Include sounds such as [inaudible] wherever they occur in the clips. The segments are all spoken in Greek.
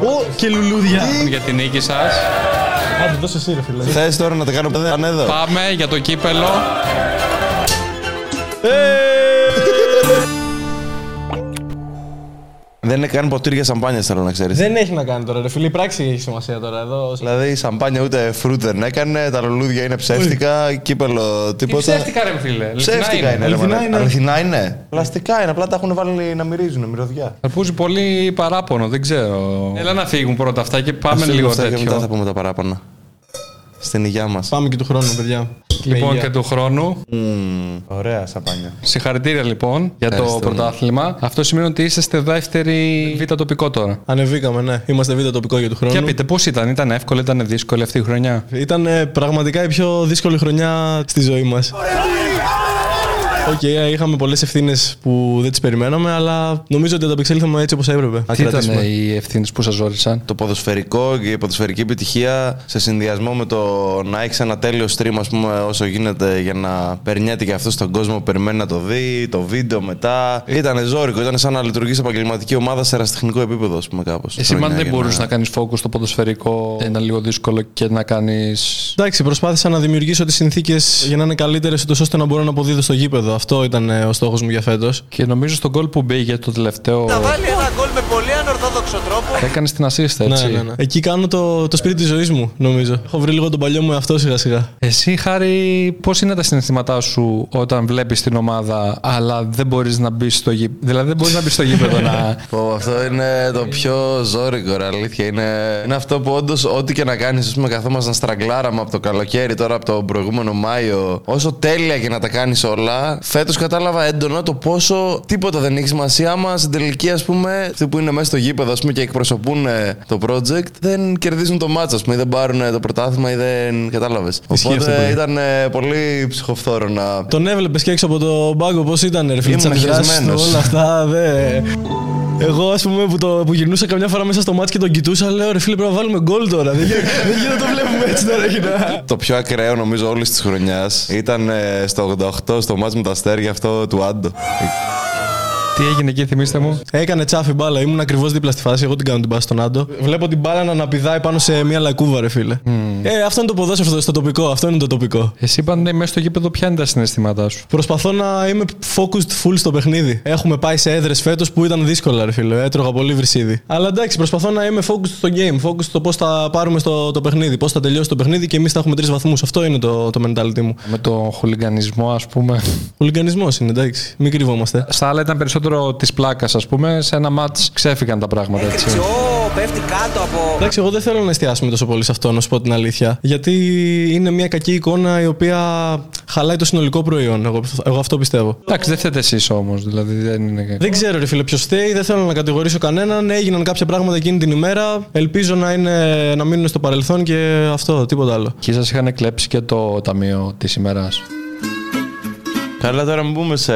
Ω, και λουλούδια. για την νίκη σας. Άντε, δώσε εσύ, ρε φίλε. Θες τώρα να τα κάνω παιδε εδώ. Πάμε για το κύπελο. Δεν είναι καν ποτήρια σαμπάνια, θέλω να ξέρεις. Δεν έχει να κάνει τώρα, ρε φίλε. Η πράξη έχει σημασία τώρα εδώ. Δηλαδή η σαμπάνια ούτε φρούτ δεν έκανε, τα λουλούδια είναι ψεύτικα, κύπελο Τι τίποτα. ψεύτικα ρε φίλε. Ψεύτικα είναι. Αληθινά ρε, μάνα. είναι. Αληθινά είναι. Πλαστικά είναι, απλά τα έχουν βάλει να μυρίζουν, μυρωδιά. Αρπούζει πολύ παράπονο, δεν ξέρω. Έλα να φύγουν πρώτα αυτά και πάμε Ας λίγο αυτά Και μετά θα τέτοιο. πούμε τα παράπονα. Στην υγειά μας. Πάμε και του χρόνου, παιδιά. Λοιπόν Με και του χρόνου. Ωραία σαμπάνια. Συγχαρητήρια λοιπόν για το Ευχαριστούμε. πρωτάθλημα. Αυτό σημαίνει ότι είστε στη δεύτερη β' τοπικό τώρα. Ανεβήκαμε, ναι. Είμαστε β' τοπικό για του χρόνου. Για πείτε, πώς ήταν, ήταν εύκολη, ήταν δύσκολη αυτή η χρονιά; Ήταν ε, πραγματικά η πιο δύσκολη χρονιά στη ζωή μας. Οκ, ε, είχαμε πολλές ευθύνες που δεν τις περιμέναμε, αλλά νομίζω ότι ανταπεξέλθαμε έτσι όπως έπρεπε. να Τι ήταν κρατήσουμε. οι ευθύνες που σας ζόρισαν; Το ποδοσφαιρικό και η ποδοσφαιρική επιτυχία σε συνδυασμό με το να έχεις ένα τέλειο stream, ας πούμε, όσο γίνεται για να περνιέται και αυτό στον κόσμο που περιμένει να το δει, το βίντεο μετά. Ήταν ζώρικο, ήταν σαν να λειτουργείς επαγγελματική ομάδα σε ερασιτεχνικό επίπεδο, ας πούμε, κάπως. Εσύ, αν δεν μπορούσες να κάνεις focus στο ποδοσφαιρικό, ήταν λίγο δύσκολο και να κάνει. Εντάξει, προσπάθησα να δημιουργήσω τις συνθήκες για να είναι καλύτερες, ώστε να μπορώ να αποδίδω στο γήπεδο. Αυτό ήταν ε, ο στόχος μου για φέτος. Και νομίζω στον γκολ που μπήκε το τελευταίο. Να βάλει ένα γκολ με πολύ ανορθόδοξο τρόπο. Έκανε την assist, έτσι. Ναι, ναι, ναι. Εκεί κάνω το, το σπίτι της ζωής μου, νομίζω. Έχω βρει λίγο τον παλιό μου εαυτό σιγά σιγά. Εσύ, Χάρη, πώς είναι τα συναισθήματά σου όταν βλέπεις την ομάδα, αλλά δεν μπορείς να μπεις στο γήπεδο; Δηλαδή, δεν μπορείς να μπεις στο γήπεδο να. [laughs] Πω, αυτό είναι το πιο ζώρικο, ρε, αλήθεια. Είναι, είναι αυτό που όντως, ό,τι και να κάνεις, ας πούμε, καθόμασταν στραγκλάραμα από το καλοκαίρι, τώρα από το προηγούμενο Μάιο. Όσο τέλεια και να τα κάνεις όλα, φέτος κατάλαβα έντονα το πόσο τίποτα δεν έχει σημασία. Άμα στην τελική, ας πούμε, αυτοί που είναι μέσα στο γήπεδο ας πούμε, και εκπροσωπούν ε, το project, δεν κερδίζουν το μάτσο, ας πούμε, ή δεν πάρουν ε, το πρωτάθλημα ή δεν. Κατάλαβες. Ισχύει αυτό Οπότε πολύ. ήταν ε, πολύ ψυχοφθόρο να. Τον έβλεπες και έξω από το μπάγκο πώς ήταν, ρε φίλε, τις Ήμουν αντιδράσεις του, χεσμένος. όλα αυτά. Δε. Εγώ, ας πούμε, που, το, που γυρνούσα καμιά φορά μέσα στο μάτι και τον κοιτούσα, λέω ρε φίλε, πρέπει να βάλουμε γκολ τώρα. Δεν γίνεται δεν γίνεται να το βλέπουμε έτσι τώρα. Γυρνά. Το πιο ακραίο νομίζω όλης της χρονιάς ήταν ε, στο 88 στο μάτς με τα αστέρια αυτό του Άντο. Τι έγινε εκεί, θυμίστε μου; Έκανε τσάφι μπάλα, ήμουν ακριβώς δίπλα στη φάση. Εγώ την κάνω την πάση στον Άντο. Βλέπω την μπάλα να αναπηδάει πάνω σε μια λακκούβα, ρε φίλε. Ε, αυτό είναι το ποδόσφαιρο στο τοπικό. Αυτό είναι το τοπικό. Εσύ πάντα μέσα στο γήπεδο, ποια είναι τα συναισθήματά σου; Προσπαθώ να είμαι focused full στο παιχνίδι. Έχουμε πάει σε έδρες φέτος που ήταν δύσκολα, ρε φίλε. Έτρωγα πολύ βρυσίδι. Αλλά εντάξει, προσπαθώ να είμαι focused στο game. Focused στο πώς θα πάρουμε στο το παιχνίδι. Πώς θα τελειώσει το παιχνίδι και εμείς θα έχουμε τρεις βαθμούς. Αυτό είναι το, το mentality μου. Με το χουλιγανισμό, ας πούμε. Χουλικανισμό είναι, εντάξει. Μην κρυβόμαστε. Στα άλλα ήταν περισσότερο της πλάκας, ας πούμε. Σε ένα μάτς ξέφυγαν τα πράγματα έτσι. Ω, πέφτει κάτω από. Εντάξει, εγώ δεν θέλω να εστιάσουμε τόσο πολύ σε αυτό, να σου πω την αλήθεια. Γιατί είναι μια κακή εικόνα η οποία χαλάει το συνολικό προϊόν. Εγώ, εγώ αυτό πιστεύω. Εντάξει, δεν θέτε εσείς όμως. Δηλαδή δεν είναι. Δεν ξέρω, ρε φίλε, ποιος φταίει. Δεν θέλω να κατηγορήσω κανέναν. Έγιναν κάποια πράγματα εκείνη την ημέρα. Ελπίζω να, είναι, να μείνουν στο παρελθόν και αυτό, τίποτα άλλο. Εκεί σας είχαν κλέψει και το ταμείο της ημέρας. Καλά, τώρα μην πούμε σε.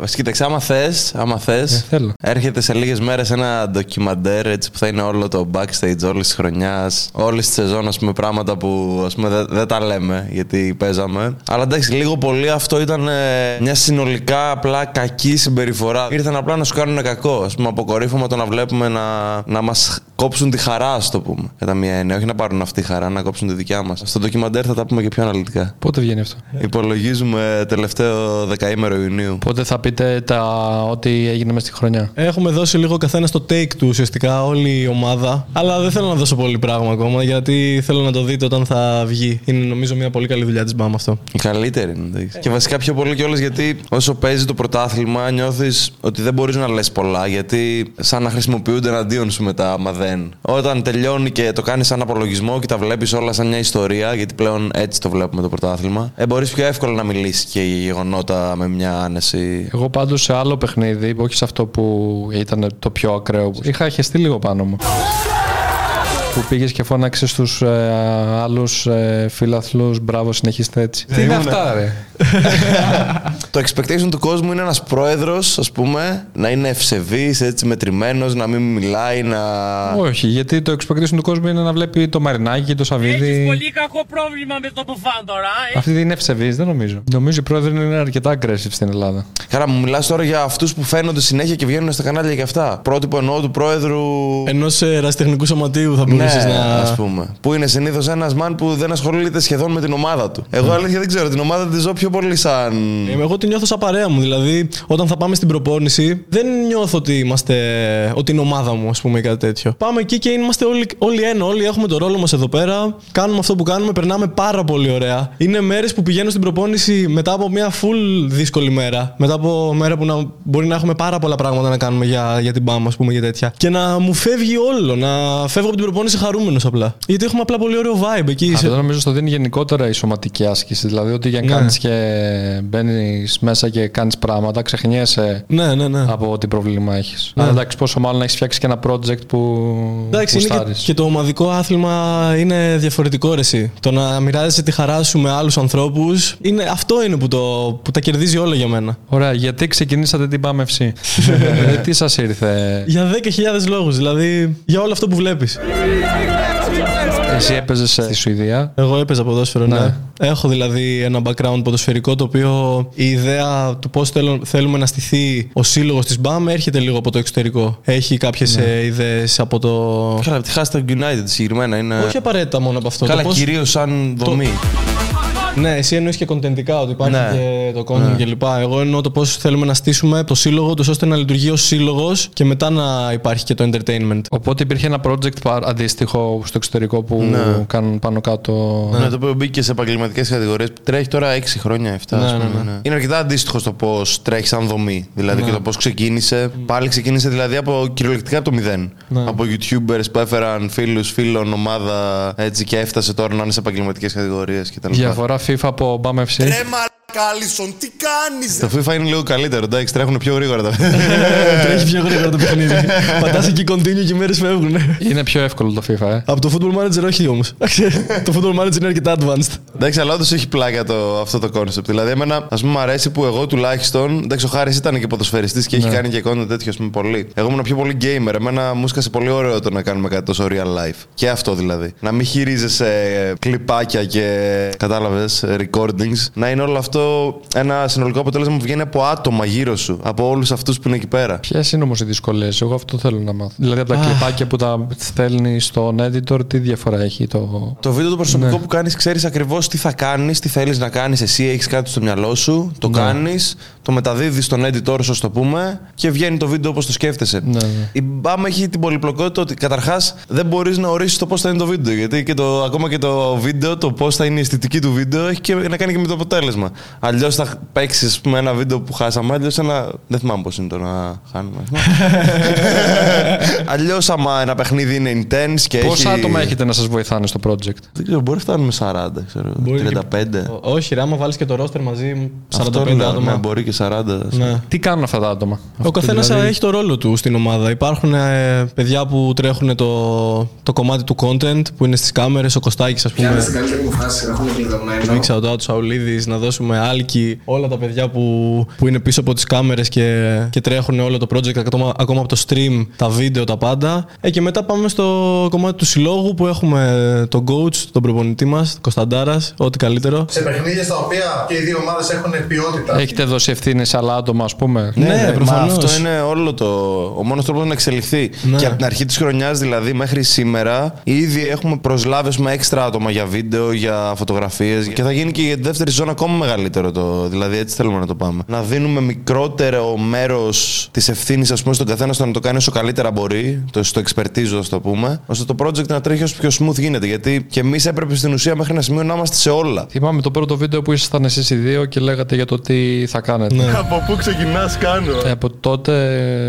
Βασικά, κοίταξε, άμα θες, άμα θες, θέλω. έρχεται σε λίγες μέρες ένα ντοκιμαντέρ έτσι, που θα είναι όλο το backstage όλης της χρονιάς, όλη τη σεζόν, ας πούμε, πράγματα που ας πούμε, δεν δεν τα λέμε γιατί παίζαμε. Αλλά εντάξει, λίγο πολύ αυτό ήταν ε, μια συνολικά απλά κακή συμπεριφορά. Ήρθαν απλά να σου κάνουν κακό. Α πούμε, αποκορύφωμα το να βλέπουμε να, να μας κόψουν τη χαρά, ας το πούμε. Κατά μία έννοια. Όχι να πάρουν αυτή τη χαρά, να κόψουν τη δικιά μας. Στο ντοκιμαντέρ θα τα πούμε και πιο αναλυτικά. Πότε βγαίνει αυτό; Υπολογίζουμε τελευταίο δεκαήμερο Ιουνίου. Πότε θα πείτε τα... ό,τι έγινε μέσα στη χρονιά; Έχουμε δώσει λίγο καθένα το take του ουσιαστικά όλη η ομάδα. Αλλά δεν θέλω να δώσω πολύ πράγμα ακόμα γιατί θέλω να το δείτε όταν θα βγει. Είναι νομίζω μια πολύ καλή δουλειά της μπαμ αυτό. Η καλύτερη είναι. εντάξει. Και βασικά πιο πολύ κιόλας γιατί όσο παίζει το πρωτάθλημα νιώθεις ότι δεν μπορείς να λες πολλά γιατί σαν να χρησιμοποιούνται εναντίον σου μετά, άμα δεν. Όταν τελειώνει και το κάνεις σαν απολογισμό και τα βλέπεις όλα σαν μια ιστορία, γιατί πλέον έτσι το βλέπουμε το πρωτάθλημα, ε, μπορείς πιο εύκολα να μιλήσεις και για γεγονότα με μια άνεση. Εγώ πάντως σε άλλο παιχνίδι, όχι σε αυτό που ήταν το πιο ακραίο, είχα χεστεί λίγο πάνω μου. Που πήγες και φώναξες στου ε, άλλους ε, φίλαθλους. Μπράβο, συνεχίστε έτσι. Τι είναι αυτά, ρε; [laughs] Το expectation του κόσμου είναι ένας πρόεδρος, ας πούμε, να είναι ευσεβής, έτσι μετρημένος, να μην μιλάει, να. Όχι, γιατί το expectation του κόσμου είναι να βλέπει το Μαρινάκι, το Σαββίδι. Πολύ κακό πρόβλημα με το μπουφάν τώρα. ε. Αυτή είναι ευσεβής, δεν νομίζω. Νομίζω οι πρόεδροι είναι αρκετά aggressive στην Ελλάδα. Καλά, μου μιλάς τώρα για αυτούς που φαίνονται συνέχεια και βγαίνουν στα κανάλια και αυτά. Πρότυπο εννοώ του πρόεδρου. Ενός ερασιτεχνικού σωματείου θα μπορούσε ναι, να. ας πούμε. Που είναι συνήθως ένας μαν που δεν ασχολείται σχεδόν με την ομάδα του. Εγώ αλήθεια δεν ξέρω, την ομάδα τη ζω πιο πολύ σαν. Ε, Εγώ τη νιώθω σαν παρέα μου. Δηλαδή, όταν θα πάμε στην προπόνηση, δεν νιώθω ότι είμαστε. ότι είναι ομάδα μου, ας πούμε, ή κάτι τέτοιο. Πάμε εκεί και είμαστε όλοι, όλοι ένα. Όλοι έχουμε το ρόλο μας εδώ πέρα. Κάνουμε αυτό που κάνουμε, περνάμε πάρα πολύ ωραία. Είναι μέρες που πηγαίνω στην προπόνηση μετά από μια full δύσκολη μέρα. Μετά από μέρα που να, μπορεί να έχουμε πάρα πολλά πράγματα να κάνουμε για, για την μπάμα, ας πούμε, και τέτοια. Και να μου φεύγει όλο. Να φεύγω από την προπόνηση χαρούμενος απλά. Γιατί έχουμε απλά πολύ ωραίο vibe εκεί. Αυτό νομίζω στο δίνει γενικότερα η σωματική άσκηση. Δηλαδή ότι για να Ναι. κάνεις και μπαίνεις μέσα και κάνεις πράγματα, ξεχνιέσαι Ναι, ναι, ναι. από τι πρόβλημα έχεις. Ναι. Αλλά εντάξει, πόσο μάλλον έχεις φτιάξει και ένα project που. Εντάξει, είναι και, γουστάρεις. και το ομαδικό άθλημα είναι διαφορετικό ρε εσύ. Το να μοιράζεσαι τη χαρά σου με άλλους ανθρώπους, αυτό είναι που, το, που τα κερδίζει όλα για μένα. Ωραία, γιατί ξεκινήσατε την Πάμε FC. [laughs] Ε, τι σας ήρθε; Για 10.000 λόγους, δηλαδή για όλο αυτό που βλέπεις. Εσύ έπαιζες στη Σουηδία. Εγώ έπαιζα ποδόσφαιρο, ναι. Ναι. Έχω δηλαδή ένα background ποδοσφαιρικό το οποίο η ιδέα του πώς θέλουμε να στηθεί ο σύλλογος της BAM έρχεται λίγο από το εξωτερικό. Έχει κάποιες Ναι. ιδέες από το. Καλά, από τη hashtag United συγκεκριμένα είναι. Όχι απαραίτητα μόνο από αυτό. Καλά, το πώς- κυρίως σαν δομή. Ναι, εσύ εννοείς και κοντεντικά ότι υπάρχει Ναι. και το content κλπ. Εγώ εννοώ το πώς θέλουμε να στήσουμε το σύλλογο τους ώστε να λειτουργεί ως σύλλογος και μετά να υπάρχει και το entertainment. Οπότε υπήρχε ένα project πα- αντίστοιχο στο εξωτερικό που Ναι. κάνουν πάνω κάτω. Ναι, το οποίο μπήκε σε επαγγελματικές κατηγορίες. Τρέχει τώρα 6 χρόνια, 7 Ναι, ας ναι, πούμε. ναι. ναι. Είναι αρκετά αντίστοιχο στο πώς τρέχεις σαν δομή. Δηλαδή Ναι. και το πώς ξεκίνησε. Πάλι ξεκίνησε δηλαδή από κυριολεκτικά από το μηδέν. Ναι. Από YouTubers που έφεραν φίλους, φίλων, ομάδα έτσι και έφτασε τώρα να είναι σε επαγγελματικές κατηγορίες κτλ. Διαφορά FIFA από Bam FC. Ρε μαλακάλισον, τι κάνεις Το FIFA είναι λίγο καλύτερο, εντάξει, τρέχουν πιο γρήγορα τα [laughs] Τρέχει πιο γρήγορα το παιχνίδι. [laughs] Πατά εκεί continue και οι μέρες φεύγουν. Είναι πιο εύκολο το FIFA, ε. Από το football manager όχι όμως. [laughs] το football manager είναι αρκετά advanced. Εντάξει, αλλά όντως έχει πλάκα το, αυτό το concept. Δηλαδή, εμένα, ας πούμε, μου αρέσει που εγώ τουλάχιστον. Εντάξει, ο Χάρης ήταν και ποδοσφαιριστής και έχει κάνει και content τέτοιο, ας πούμε, πολύ. Εγώ ήμουν πιο πολύ gamer. Εμένα μου έσκασε πολύ ωραίο το να κάνουμε κάτι τόσο real life. Και αυτό δηλαδή. Να μην χειρίζεσαι κλιπάκια και. Κατάλαβες, recordings. Να είναι όλο αυτό ένα συνολικό αποτέλεσμα που βγαίνει από άτομα γύρω σου. Από όλους αυτούς που είναι εκεί πέρα. Ποιες είναι όμως οι δυσκολίες, Εγώ αυτό θέλω να μάθω. Δηλαδή από τα κλιπάκια που τα στέλνει στον editor, τι διαφορά έχει το. Το βίντεο το προσωπικό που κάνεις, ξέρεις ακριβώς τι θα κάνεις, τι θέλεις να κάνεις. Εσύ έχεις κάτι στο μυαλό σου, το Ναι. κάνεις, το μεταδίδεις στον editor σου, ας το πούμε, και βγαίνει το βίντεο όπως το σκέφτεσαι. Ναι, ναι. Η BAM έχει την πολυπλοκότητα ότι καταρχάς δεν μπορείς να ορίσεις το πώς θα είναι το βίντεο. Γιατί και το, ακόμα και το βίντεο, το πώς θα είναι η αισθητική του βίντεο, έχει και να κάνει και με το αποτέλεσμα. Αλλιώς θα παίξεις ένα βίντεο που χάσαμε, αλλιώς ένα. Δεν θυμάμαι πώς είναι το να χάνουμε. [laughs] αλλιώς άμα ένα παιχνίδι είναι intense και Πόσα έχει... άτομα έχετε να σας βοηθάνε στο project; Δεν ξέρω, μπορεί να φτάνουμε 40, ξέρω. Μπορεί 35. και- Ό- Όχι, ρε, άμα βάλεις και το roster μαζί, 45 Αυτό λέω, άτομα. Ναι, μπορεί και 40. ας πούμε. Ναι. Τι κάνουν αυτά τα άτομα; Ο Αυτό καθένας δηλαδή- έχει το ρόλο του στην ομάδα. Υπάρχουν ε, παιδιά που τρέχουν το, το κομμάτι του content που είναι στις κάμερες, ο Κωστάκης, ας πούμε. στην καλύτερη μου φάση έχουμε κλειδωμένο. Big shout out του Σαουλίδης, να δώσουμε άλκη, όλα τα παιδιά που, που είναι πίσω από τις κάμερες και, και τρέχουν όλο το project, ακόμα, ακόμα από το stream, τα βίντεο, τα πάντα. Ε, και μετά πάμε στο κομμάτι του συλλόγου που έχουμε τον coach, τον προπονητή μας, Κωνσταντάρας, ό,τι καλύτερο. Σε παιχνίδια στα οποία και οι δύο ομάδες έχουν ποιότητα. Έχετε δώσει ευθύνη σε άλλα άτομα, ας πούμε. Ναι, μα προφανώς. αυτό είναι όλο το. Ο μόνος τρόπος να εξελιχθεί. Ναι. Και από την αρχή της χρονιάς, δηλαδή μέχρι σήμερα, ήδη έχουμε προσλάβει με έξτρα άτομα για βίντεο, για φωτογραφίες. Και θα γίνει και για τη δεύτερη ζώνη ακόμα μεγαλύτερο το. Δηλαδή έτσι θέλουμε να το πάμε. Να δίνουμε μικρότερο μέρος της ευθύνης, ας πούμε, στον καθένα στο να το κάνει όσο καλύτερα μπορεί. Το, στο expertise, ας το πούμε. ώστε το project να τρέχει όσο πιο smooth γίνεται. Γιατί και εμείς έπρεπε στην ουσία μέχρι ένα σημείο να είμαστε σε όλα. Θυμάμαι το πρώτο βίντεο που ήσασταν εσείς οι δύο και λέγατε για το τι θα κάνετε. Ναι. Από πού ξεκινάς, κάνω. Ε, από τότε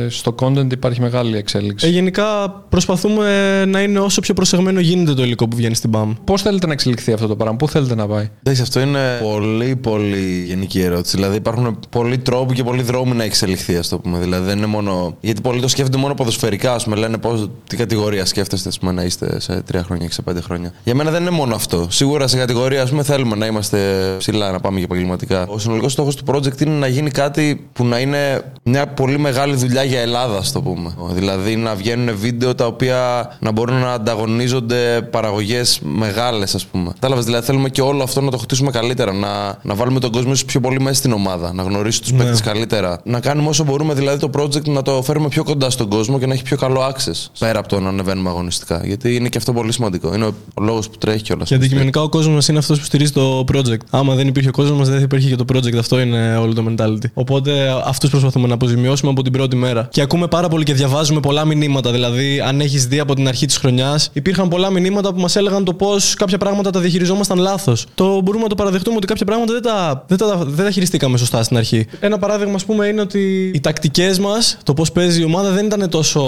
ε, στο content υπάρχει μεγάλη εξέλιξη. Ε, γενικά προσπαθούμε να είναι όσο πιο προσεγμένο γίνεται το υλικό που βγαίνει στην BAM. Πώς θέλετε να εξελιχθεί αυτό το πράγμα, πού θέλετε να πάει; Εντάξει, αυτό είναι πολύ, πολύ πολύ γενική ερώτηση. Δηλαδή υπάρχουν πολλοί τρόποι και πολλοί δρόμοι να εξελιχθεί, ας το πούμε. Δηλαδή δεν είναι μόνο. Γιατί πολλοί το σκέφτονται μόνο ποδοσφαιρικά, ας πούμε. Λένε πώς, τι κατηγορία σκέφτεστε ας πούμε, να είστε σε τρία χρόνια και σε πέντε χρόνια. Για μένα δεν είναι μόνο αυτό. Σίγουρα σε κατηγορία, ας πούμε, θέλουμε να είμαστε ψηλά, να πάμε και επαγγελματικά. Ο συνολικός στόχος του project είναι να γίνει κάτι που να είναι μια πολύ μεγάλη δουλειά για Ελλάδα, ας το πούμε. Δηλαδή να βγαίνουν βίντεο τα οποία να μπορούν να ανταγωνίζονται παραγωγές μεγάλες, ας πούμε. Κατάλαβες, δηλαδή θέλουμε και όλο αυτό να το χτίσουμε καλύτερα. Να, να βάλουμε τον κόσμο ίσως πιο πολύ μέσα στην ομάδα. Να γνωρίσει τους Ναι. παίκτες καλύτερα. Να κάνουμε όσο μπορούμε δηλαδή το project να το φέρουμε πιο κοντά στον κόσμο και να έχει πιο καλό access. Πέρα από το να ανεβαίνουμε αγωνιστικά. Γιατί είναι και αυτό πολύ σημαντικό. Είναι ο, ο λόγος που τρέχει κιόλας. Και αντικειμενικά ο κόσμος είναι αυτός που στηρίζει το project. Άμα δεν υπήρχε ο κόσμος, δεν θα υπήρχε και το project. Αυτό είναι όλο το mentality. Οπότε αυτούς προσπαθούμε να αποζημιώσουμε από την πρώτη μέρα. Και ακούμε πάρα πολύ και διαβάζουμε πολλά μηνύματα. Δηλαδή, αν έχεις δει από την αρχή της χρονιάς, υπήρχαν πολλά μηνύματα που μας έλεγαν το πώς κάποια πράγματα τα διαχειριζόμασταν λάθος. Το μπορούμε να το παραδεχτούμε ότι κάποια πράγματα δεν τα, δεν τα, δεν τα χειριστήκαμε σωστά στην αρχή. Ένα παράδειγμα, ας πούμε, είναι ότι οι τακτικές μας, το πώς παίζει η ομάδα, δεν ήταν τόσο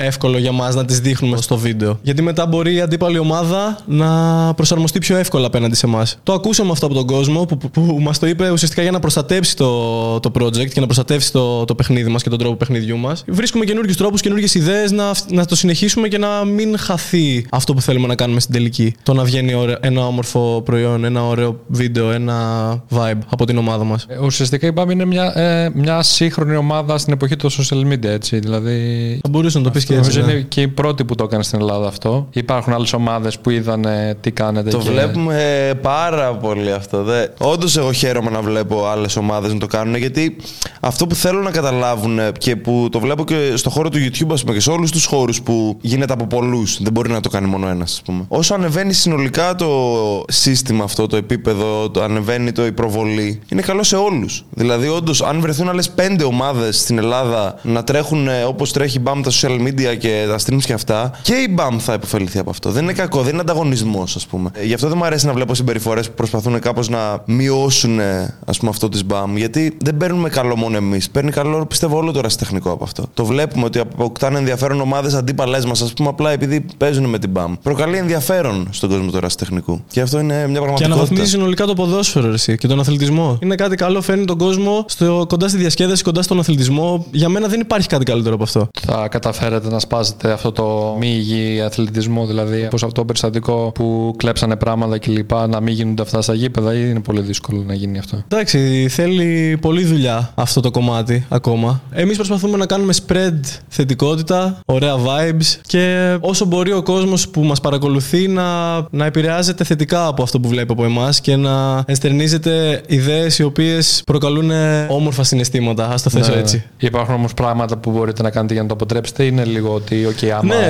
εύκολο για μας να τις δείχνουμε στο βίντεο. Γιατί μετά μπορεί η αντίπαλη ομάδα να προσαρμοστεί πιο εύκολα απέναντι σε εμάς. Το ακούσαμε αυτό από τον κόσμο που, που, που μας το είπε ουσιαστικά για να προστατέψει το, το project και να προστατεύσει το, το παιχνίδι μας και τον τρόπο παιχνιδιού μας. Βρίσκουμε καινούριους τρόπους, καινούριε ιδέες να, να το συνεχίσουμε και να μην χαθεί αυτό που θέλουμε να κάνουμε στην τελική. Το να βγαίνει ωραίο- ένα όμορφο προϊόν, ένα ωραίο βίντεο, ένα vibe από την ομάδα μας. Ε, Ουσιαστικά η BAM είναι μια, ε, μια σύγχρονη ομάδα στην εποχή των social media, έτσι. Δηλαδή. Θα μπορούσε να το πεις και έτσι. Νομίζω ναι. είναι και η πρώτη που το έκανε στην Ελλάδα αυτό. Υπάρχουν άλλες ομάδες που είδαν ε, τι κάνετε. Το και- βλέπουμε πάρα πολύ αυτό. Δε. Όντως, εγώ χαίρομαι να βλέπω άλλες ομάδες να το κάνουν γιατί αυτό που θέλω να καταλάβουν και που το βλέπω και στο χώρο του YouTube, ας πούμε, και σε όλους τους χώρους που γίνεται από πολλούς. Δεν μπορεί να το κάνει μόνο ένας, ας πούμε. Όσο ανεβαίνει συνολικά το σύστημα αυτό, το επίπεδο, το ανεβαίνει το η προβολή, είναι καλό σε όλους. Δηλαδή, όντως, αν βρεθούν άλλες πέντε ομάδες στην Ελλάδα να τρέχουν όπως τρέχει η BAM τα social media και τα streams και αυτά, και η BAM θα υποφεληθεί από αυτό. Δεν είναι κακό, δεν είναι ανταγωνισμός, ας πούμε. Ε, Γι' αυτό δεν μου αρέσει να βλέπω συμπεριφορές που προσπαθούν κάπως να μειώσουν ας πούμε, αυτό της BAM. Γιατί δεν παίρνουμε καλό μόνο εμείς. Παίρνει καλό, πιστεύω, όλο το ερασιτεχνικό από αυτό. Το βλέπουμε ότι αποκτάνε ενδιαφέρον ομάδες αντίπαλέ μας, ας πούμε, απλά επειδή παίζουν με την BAM. Προκαλεί ενδιαφέρον στον κόσμο του ερασιτεχνικού. Και αυτό είναι μια Και πραγματικότητα. αναβαθμίζει συνολικά το ποδόσφαιρο εσύ, και τον αθλητισμό. Είναι κάτι καλό, φέρνει τον κόσμο στο, κοντά στη διασκέδαση, κοντά στον αθλητισμό. Για μένα δεν υπάρχει κάτι καλύτερο από αυτό. Θα καταφέρετε να σπάσετε αυτό το μη υγιή αθλητισμό, δηλαδή όπως αυτό το περιστατικό που κλέψανε πράγματα κλπ. Να μην γίνονται αυτά στα γήπεδα, ή είναι πολύ δύσκολο να γίνει αυτό; Εντάξει, θέλει πολλή δουλειά αυτό το κομμάτι ακόμα. Εμείς προσπαθούμε να κάνουμε spread θετικότητα, ωραία vibes και όσο μπορεί ο κόσμος που μας παρακολουθεί να, να επηρεάζεται θετικά από αυτό που βλέπει από εμάς και να ενστερνίζεται ιδέες οι οποίες προκαλούν όμορφα συναισθήματα. Α το θέσω Ναι. έτσι. Υπάρχουν όμως πράγματα που μπορείτε να κάνετε για να το αποτρέψετε, ή είναι λίγο ότι, OK, άμα. Ναι,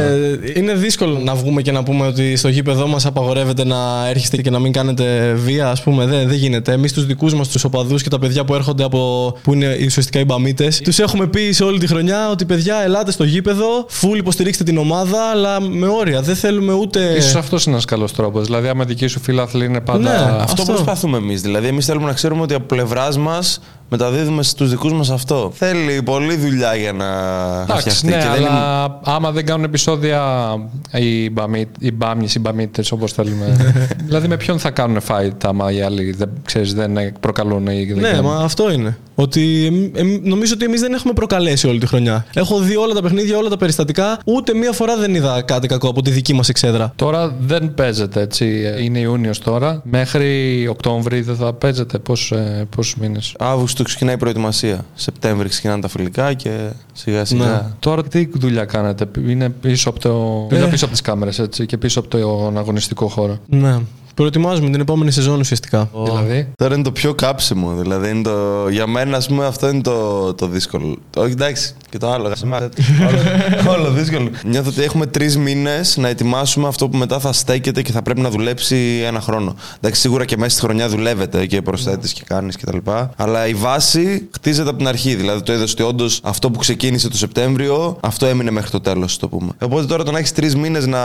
είναι δύσκολο να βγούμε και να πούμε ότι στο γήπεδό μας απαγορεύεται να έρχεστε και να μην κάνετε βία, ας πούμε. Δεν, δεν γίνεται. Εμείς τους δικούς μας, τους οπαδούς και τα παιδιά που έρχονται από. που είναι ουσιαστικά οι μπαμίτες, τους έχουμε πει σε όλη τη χρονιά ότι παιδιά, ελάτε στο γήπεδο, φουλ υποστηρίξτε την ομάδα, αλλά με όρια. Δεν θέλουμε ούτε. Ίσως αυτός είναι ένας καλός τρόπος. Δηλαδή, άμα δική σου φίλαθλη είναι πάντα. Ναι, Αυτό, Αυτό. προσπαθούμε εμείς. Δηλαδή, εμείς θέλουμε να ξέρουμε ότι από πλευράς μας μεταδίδουμε στους δικούς μας αυτό. Θέλει πολλή δουλειά για να Εντάξει, φτιαχτεί. ναι, και δεν είναι- αλλά άμα δεν κάνουν επεισόδια οι, μπαμί, οι μπάμιες, οι μπαμίτες όπως θέλουμε. [laughs] δηλαδή με ποιον θα κάνουν fight άμα οι άλλοι δεν, ξέρεις, δεν προκαλούν ή δεν Ναι, κάνουν. μα αυτό είναι. Ότι εμ- εμ- νομίζω ότι εμείς δεν έχουμε προκαλέσει όλη τη χρονιά. Έχω δει όλα τα παιχνίδια, όλα τα περιστατικά. Ούτε μία φορά δεν είδα κάτι κακό από τη δική μας εξέδρα. Τώρα δεν παίζεται έτσι. Είναι Ιούνιος τώρα. Μέχρι Οκτώβρη δεν θα παίζετε. Πώς, ε, πόσους μήνες. Αύγουστο ξεκινάει η προετοιμασία. Σεπτέμβρη ξεκινάνε τα φιλικά και σιγά σιγά. Ναι. Τώρα τι δουλειά κάνετε; Είναι πίσω από, το... Ε. είναι πίσω από τις κάμερες έτσι, και πίσω από τον αγωνιστικό χώρο. Ναι. Προετοιμάζουμε την επόμενη σεζόν ουσιαστικά. Δηλαδή; Τώρα είναι το πιο κάψιμο. Δηλαδή, είναι το... για μένα, ας πούμε, αυτό είναι το, το δύσκολο. Όχι, εντάξει, και το άλλο. όλο, όλο δύσκολο. Νιώθω ότι έχουμε τρεις μήνες να ετοιμάσουμε αυτό που μετά θα στέκεται και θα πρέπει να δουλέψει ένα χρόνο. Εντάξει, σίγουρα και μέσα στη χρονιά δουλεύετε και προσθέτεις και κάνεις κτλ. Αλλά η βάση χτίζεται από την αρχή. Δηλαδή, το είδες ότι όντως αυτό που ξεκίνησε το Σεπτέμβριο, αυτό έμεινε μέχρι το τέλος, το πούμε. Οπότε τώρα το να έχεις τρεις μήνες να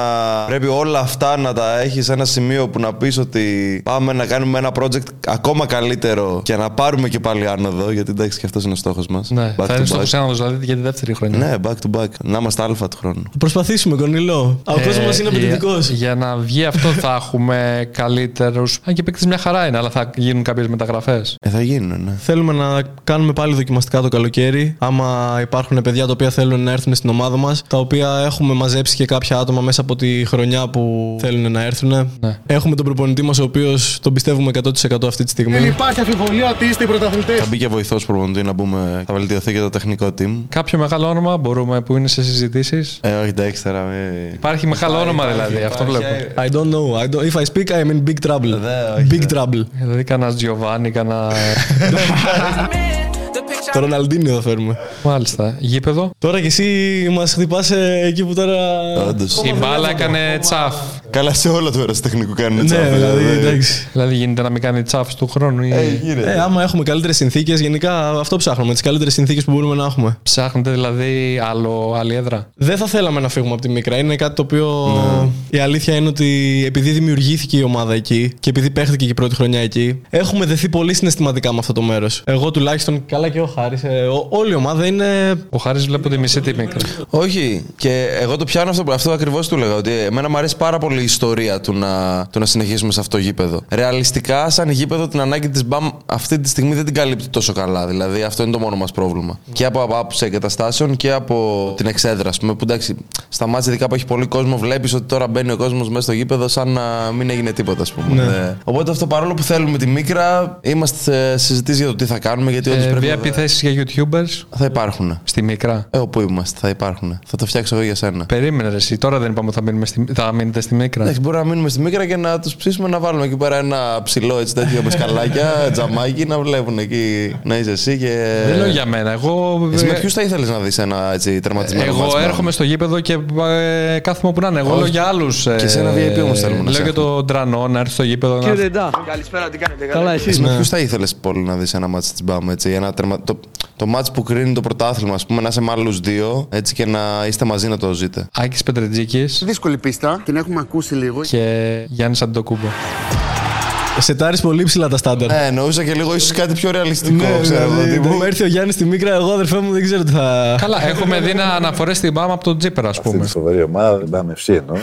πρέπει όλα αυτά να τα έχεις σε ένα σημείο που να πεις ότι πάμε να κάνουμε ένα project ακόμα καλύτερο και να πάρουμε και πάλι άνοδο, γιατί εντάξει και αυτός είναι ο στόχος μας. Ναι, θα είναι στο άνοδος, δηλαδή για τη δεύτερη χρονιά. Ναι, back to back. Να είμαστε αλφα του χρόνου. Θα προσπαθήσουμε, Κονιλό. Ο κόσμος μα είναι Ε, απαιτητικός. Για, για να βγει αυτό θα έχουμε καλύτερους. Αν και παίκτη μια χαρά είναι, αλλά θα γίνουν κάποιες μεταγραφές. Ε, θα γίνουν, ναι. Θέλουμε να κάνουμε πάλι δοκιμαστικά το καλοκαίρι. Άμα υπάρχουν παιδιά τα οποία θέλουν να έρθουν στην ομάδα μας, τα οποία έχουμε μαζέψει και κάποια άτομα μέσα από τη χρονιά που θέλουν να έρθουν. Ναι. Έχουμε τον προπονητή μας, ο οποίος τον πιστεύουμε 100% αυτή τη στιγμή. Δεν υπάρχει αμφιβολία ότι είστε οι πρωταθλητές. Θα μπει και βοηθός προπονητή να πούμε. Θα βελτιωθεί και το τεχνικό team. Κάποιο μεγάλο όνομα μπορούμε που είναι σε συζητήσεις; Ε, όχι, εντάξει τώρα. μη- Υπάρχει μεγάλο όνομα δηλαδή, αυτό βλέπω. I don't know. I don't... If I speak, I'm in big trouble. Δε, όχι, big trouble. Δηλαδή κανένας Τζιοβάνι, κανένα. [laughs] [laughs] Το Ροναλντίνιο θα φέρουμε. Μάλιστα. Γήπεδο. Τώρα κι εσύ μας χτυπάς εκεί που τώρα. Όντως. Η μπάλα έκανε τσαφ. Καλά σε όλο το έργο τεχνικού κάνουν Ναι, τσάφ, δηλαδή εντάξει. Δηλαδή γίνεται να μην κάνει τσαφ του χρόνου ή. Ε, γίνεται. Ε, άμα έχουμε καλύτερες συνθήκες, γενικά αυτό ψάχνουμε. Τις καλύτερες συνθήκες που μπορούμε να έχουμε. Ψάχνετε δηλαδή άλλο, άλλη έδρα; Δεν θα θέλαμε να φύγουμε από τη Μίκρα. Είναι κάτι το οποίο Ναι. η αλήθεια είναι ότι επειδή δημιουργήθηκε η ομάδα εκεί και επειδή παίχτηκε και η πρώτη χρονιά εκεί, έχουμε δεθεί πολύ συναισθηματικά με αυτό το μέρος. Εγώ τουλάχιστον, καλά και ο Χάρη. όλη η ομάδα είναι. Ο Χάρης βλέπω τη μισή τη μικρή. Όχι. Και εγώ το πιάνω αυτό, αυτό ακριβώς του λέγα. Ότι εμένα μου αρέσει πάρα πολύ η ιστορία του να, του να συνεχίσουμε σε αυτό το γήπεδο. Ρεαλιστικά, σαν γήπεδο, την ανάγκη της Μπαμ αυτή τη στιγμή δεν την καλύπτει τόσο καλά. Δηλαδή, αυτό είναι το μόνο μας πρόβλημα. Και από άποψη εγκαταστάσεων και από την εξέδρα. Ας πούμε, που εντάξει, στα μάτια ειδικά που έχει πολύ κόσμο, βλέπεις ότι τώρα μπαίνει ο κόσμος μέσα στο γήπεδο σαν να μην έγινε τίποτα, ας πούμε. Ναι. Ε, Οπότε αυτό παρόλο που θέλουμε τη μίκρα, είμαστε σε συζητήσει για το τι θα κάνουμε. Γιατί όντως Ε, πρέπει Βία να- επιθέσει για YouTubers; Θα υπάρχουν. στη μικρά. Ε, όπου είμαστε, θα υπάρχουν. Θα το φτιάξω εγώ για σένα. Περίμενε ρε, εσύ. Τώρα δεν είπαμε ότι θα, μείνουμε στη... θα μείνετε στη μικρά. Εντάξει, μπορεί να μείνουμε στη μίκρα και να τους ψήσουμε να βάλουμε εκεί πέρα ένα ψηλό έτσι τέτοιο με σκαλάκια, [laughs] τζαμάκι, να βλέπουν εκεί να είσαι εσύ και. Δεν λέω για μένα. Εγώ, Εσύ με ποιους θα ήθελες να δεις ένα έτσι τερματισμένο εγώ μάτς, έρχομαι στο γήπεδο και ε, κάθομαι όπου να είναι. Εγώ Όχι. λέω για άλλους. Και σε ένα VIP όμως θέλουμε να Λέω σε για τον Τρανό να έρθει στο γήπεδο. Να... Καλησπέρα, τι κάνετε, Καλά, Εσύ εσύ. με ποιους θα ήθελες πολύ να δεις ένα μάτς της Μπάμ, έτσι. Ένα τερμα... Το, το μάτς που κρίνει το πρωτάθλημα, ας πούμε, να είσαι με άλλους δύο έτσι, και να είστε μαζί να το ζείτε. Άκης Πετρετζίκης Δύσκολη πίστα, την έχουμε ακούσει λίγο. και Γιάννης Αντοκούμπο. Σετάρει πολύ ψηλά τα στάνταρ. Ε, εννοούσα και λίγο ίσως κάτι πιο ρεαλιστικό, Ναι, ξέρω δηλαδή, τύπου. δεν με έρθει ο Γιάννης στη Μίκρα, εγώ αδερφέ μου δεν ξέρω τι θα. Καλά, έχουμε δει να αναφορές στην ΠΑΜ από τον Τζίπερα, ας πούμε. Σοβαρή ομάδα, δεν πάμε ευσύ εννοώ.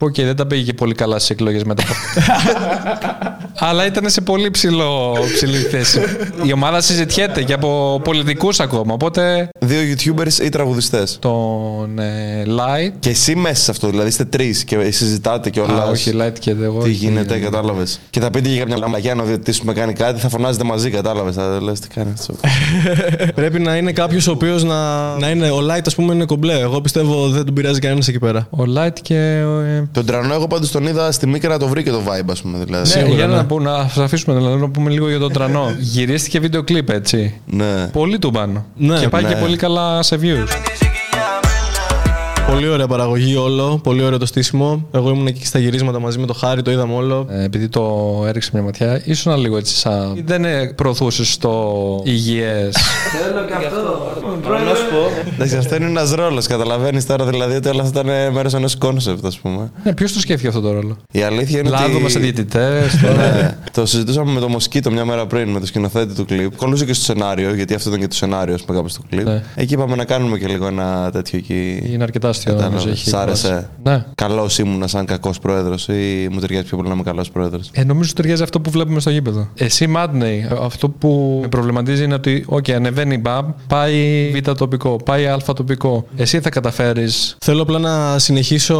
Οκ, δεν τα πήγε και πολύ καλά στις εκλογές μετά. [laughs] Αλλά ήταν σε πολύ ψηλό, ψηλή θέση. Η ομάδα συζητιέται και από πολιτικούς ακόμα. Οπότε Δύο YouTubers ή τραγουδιστές. τον ε, Light. Και εσύ μέσα σε αυτό, δηλαδή είστε τρεις και συζητάτε και όλα. Α, όχι, Light και εγώ. Τι όχι. γίνεται, κατάλαβες. Και θα πείτε για κάποια μαγιά να διαιτήσουμε κάνει κάτι, θα φωνάζετε μαζί, κατάλαβες. Θα λες τι κάνει αυτό. [laughs] Πρέπει να είναι κάποιος ο οποίος να, να είναι. Ο Light, ας πούμε, είναι κομπλέ. Εγώ πιστεύω δεν τον πειράζει κανένας εκεί πέρα. Ο Light και. ε, Τον τρανό, εγώ πάντως τον είδα στη μίκρα να το βρήκε το vibe, ας πούμε. Δηλαδή. Ναι, για να, πω, να σας αφήσουμε δηλαδή, να πούμε λίγο για τον τρανό. [laughs] Γυρίστηκε βίντεο κλιπ, έτσι. Ναι. Πολύ του πάνω. Ναι, και πάει ναι. και πολύ καλά σε views. Πολύ ωραία παραγωγή όλο. Πολύ ωραίο το στήσιμο. Εγώ ήμουν εκεί στα γυρίσματα μαζί με το Χάρη, το είδαμε όλο. Ε, επειδή το έριξε μια ματιά, ήσουν λίγο έτσι σαν. Δεν ε, προωθούσες το υγιές. Εντάξει, αυτό είναι ένας ρόλος. Καταλαβαίνεις τώρα δηλαδή ότι όλα αυτά ήταν μέρος ενός concept, ας πούμε. ναι, ποιος το σκέφτηκε αυτό το ρόλο; Η αλήθεια είναι Λάδωμα ότι. σε διαιτητές. Ναι. το συζητούσαμε με το Μοσκίτο μια μέρα πριν, με το σκηνοθέτη του κλιπ. Κολλούσε και στο σενάριο, γιατί αυτό ήταν και το σενάριο, ας πούμε, κάπου στο κλιπ. Ναι. Εκεί είπαμε να κάνουμε και λίγο ένα τέτοιο εκεί. Είναι αρκετά αστείο. Κατάλαβες. νομίζω, έχει Σ' άρεσε. εκφράσει. Ναι. Καλός ήμουνα σαν κακός πρόεδρος ή μου ταιριάζει πιο πολύ να είμαι καλός πρόεδρος; Ε, νομίζω ότι ταιριάζει αυτό που βλέπουμε στο γήπεδο. Εσύ, Μάντνεϊ, αυτό που με προβληματίζει είναι ότι, OK, ανεβαίνει η μπαμ, πάει β τοπικό, πάει α τοπικό. Εσύ θα καταφέρεις; Θέλω απλά να συνεχίσω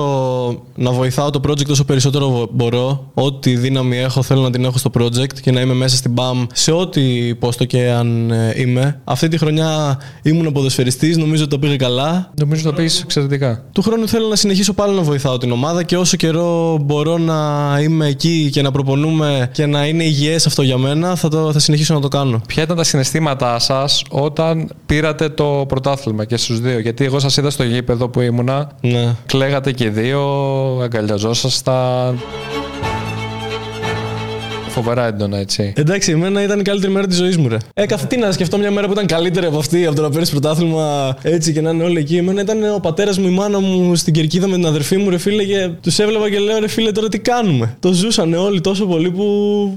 να βοηθάω το project όσο περισσότερο βο- μπορώ. Ό,τι δύναμη έχω, θέλω να την έχω στο project και να είμαι μέσα στην BAM σε ό,τι πόστο και αν ε, είμαι. Αυτή τη χρονιά ήμουν ποδοσφαιριστής, νομίζω ότι το πήγε καλά. Νομίζω το πει εξαιρετικά. Του χρόνου θέλω να συνεχίσω πάλι να βοηθάω την ομάδα και όσο καιρό μπορώ να είμαι εκεί και να προπονούμε και να είναι υγιές αυτό για μένα, θα, το, θα συνεχίσω να το κάνω. Ποια ήταν τα συναισθήματά σας όταν πήρατε το πρωτάθλημα και στους δύο; Γιατί εγώ σας είδα στο γήπεδο που ήμουνα. Ναι. Κλαίγατε και οι δύο, αγκαλιαζόσασταν. Φοβερά έντονα έτσι. Εντάξει, εμένα ήταν η καλύτερη μέρα της ζωής μου, ρε. Ε, καθ' τι να σκεφτώ μια μέρα που ήταν καλύτερη από αυτή, από το να παίρνεις πρωτάθλημα έτσι και να είναι όλοι εκεί. Εμένα ήταν ο πατέρας μου, η μάνα μου στην κερκίδα με την αδερφή μου, ρε φίλε, και τους έβλεπα και λέω, ρε φίλε, τώρα τι κάνουμε; Το ζούσαν όλοι τόσο πολύ που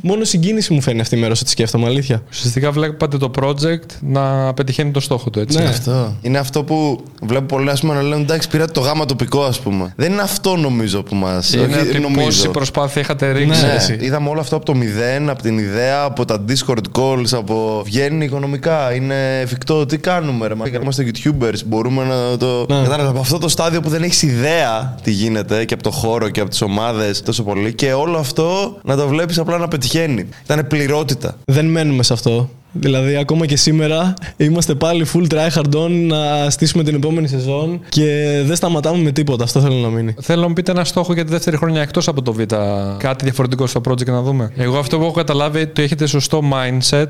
μόνο συγκίνηση μου φαίνει αυτή η μέρα όσο τη σκέφτομαι, αλήθεια. Ουσιαστικά βλέπατε το project να πετυχαίνει το στόχο του, έτσι. Ναι. Αυτό. Είναι αυτό που βλέπω πολλοί ας πούμε, να λένε εντάξει, πήρατε το γάμα τοπικό, ας πούμε. Δεν είναι αυτό νομίζω που μα. Είναι ότι πόση προσπάθεια είχατε ρίξει. Ναι. έτσι. Είδαμε όλο αυτό από το μηδέν, από την ιδέα, από τα Discord calls, από βγαίνει οικονομικά, είναι εφικτό. Τι κάνουμε, ρε. Μα είμαστε YouTubers, μπορούμε να το. Ναι. Κατάλαβες, από αυτό το στάδιο που δεν έχεις ιδέα τι γίνεται και από το χώρο και από τις ομάδες τόσο πολύ και όλο αυτό να το βλέπεις απλά να πετυχαίνει. Ήταν πληρότητα. Δεν μένουμε σε αυτό. Δηλαδή, ακόμα και σήμερα είμαστε πάλι full try hard on να στήσουμε την επόμενη σεζόν και δεν σταματάμε με τίποτα. Αυτό θέλω να μείνει. Θέλω να μου πείτε ένα στόχο για τη δεύτερη χρονιά εκτός από το Β. Κάτι διαφορετικό στο project να δούμε. Εγώ αυτό που έχω καταλάβει ότι έχετε σωστό mindset,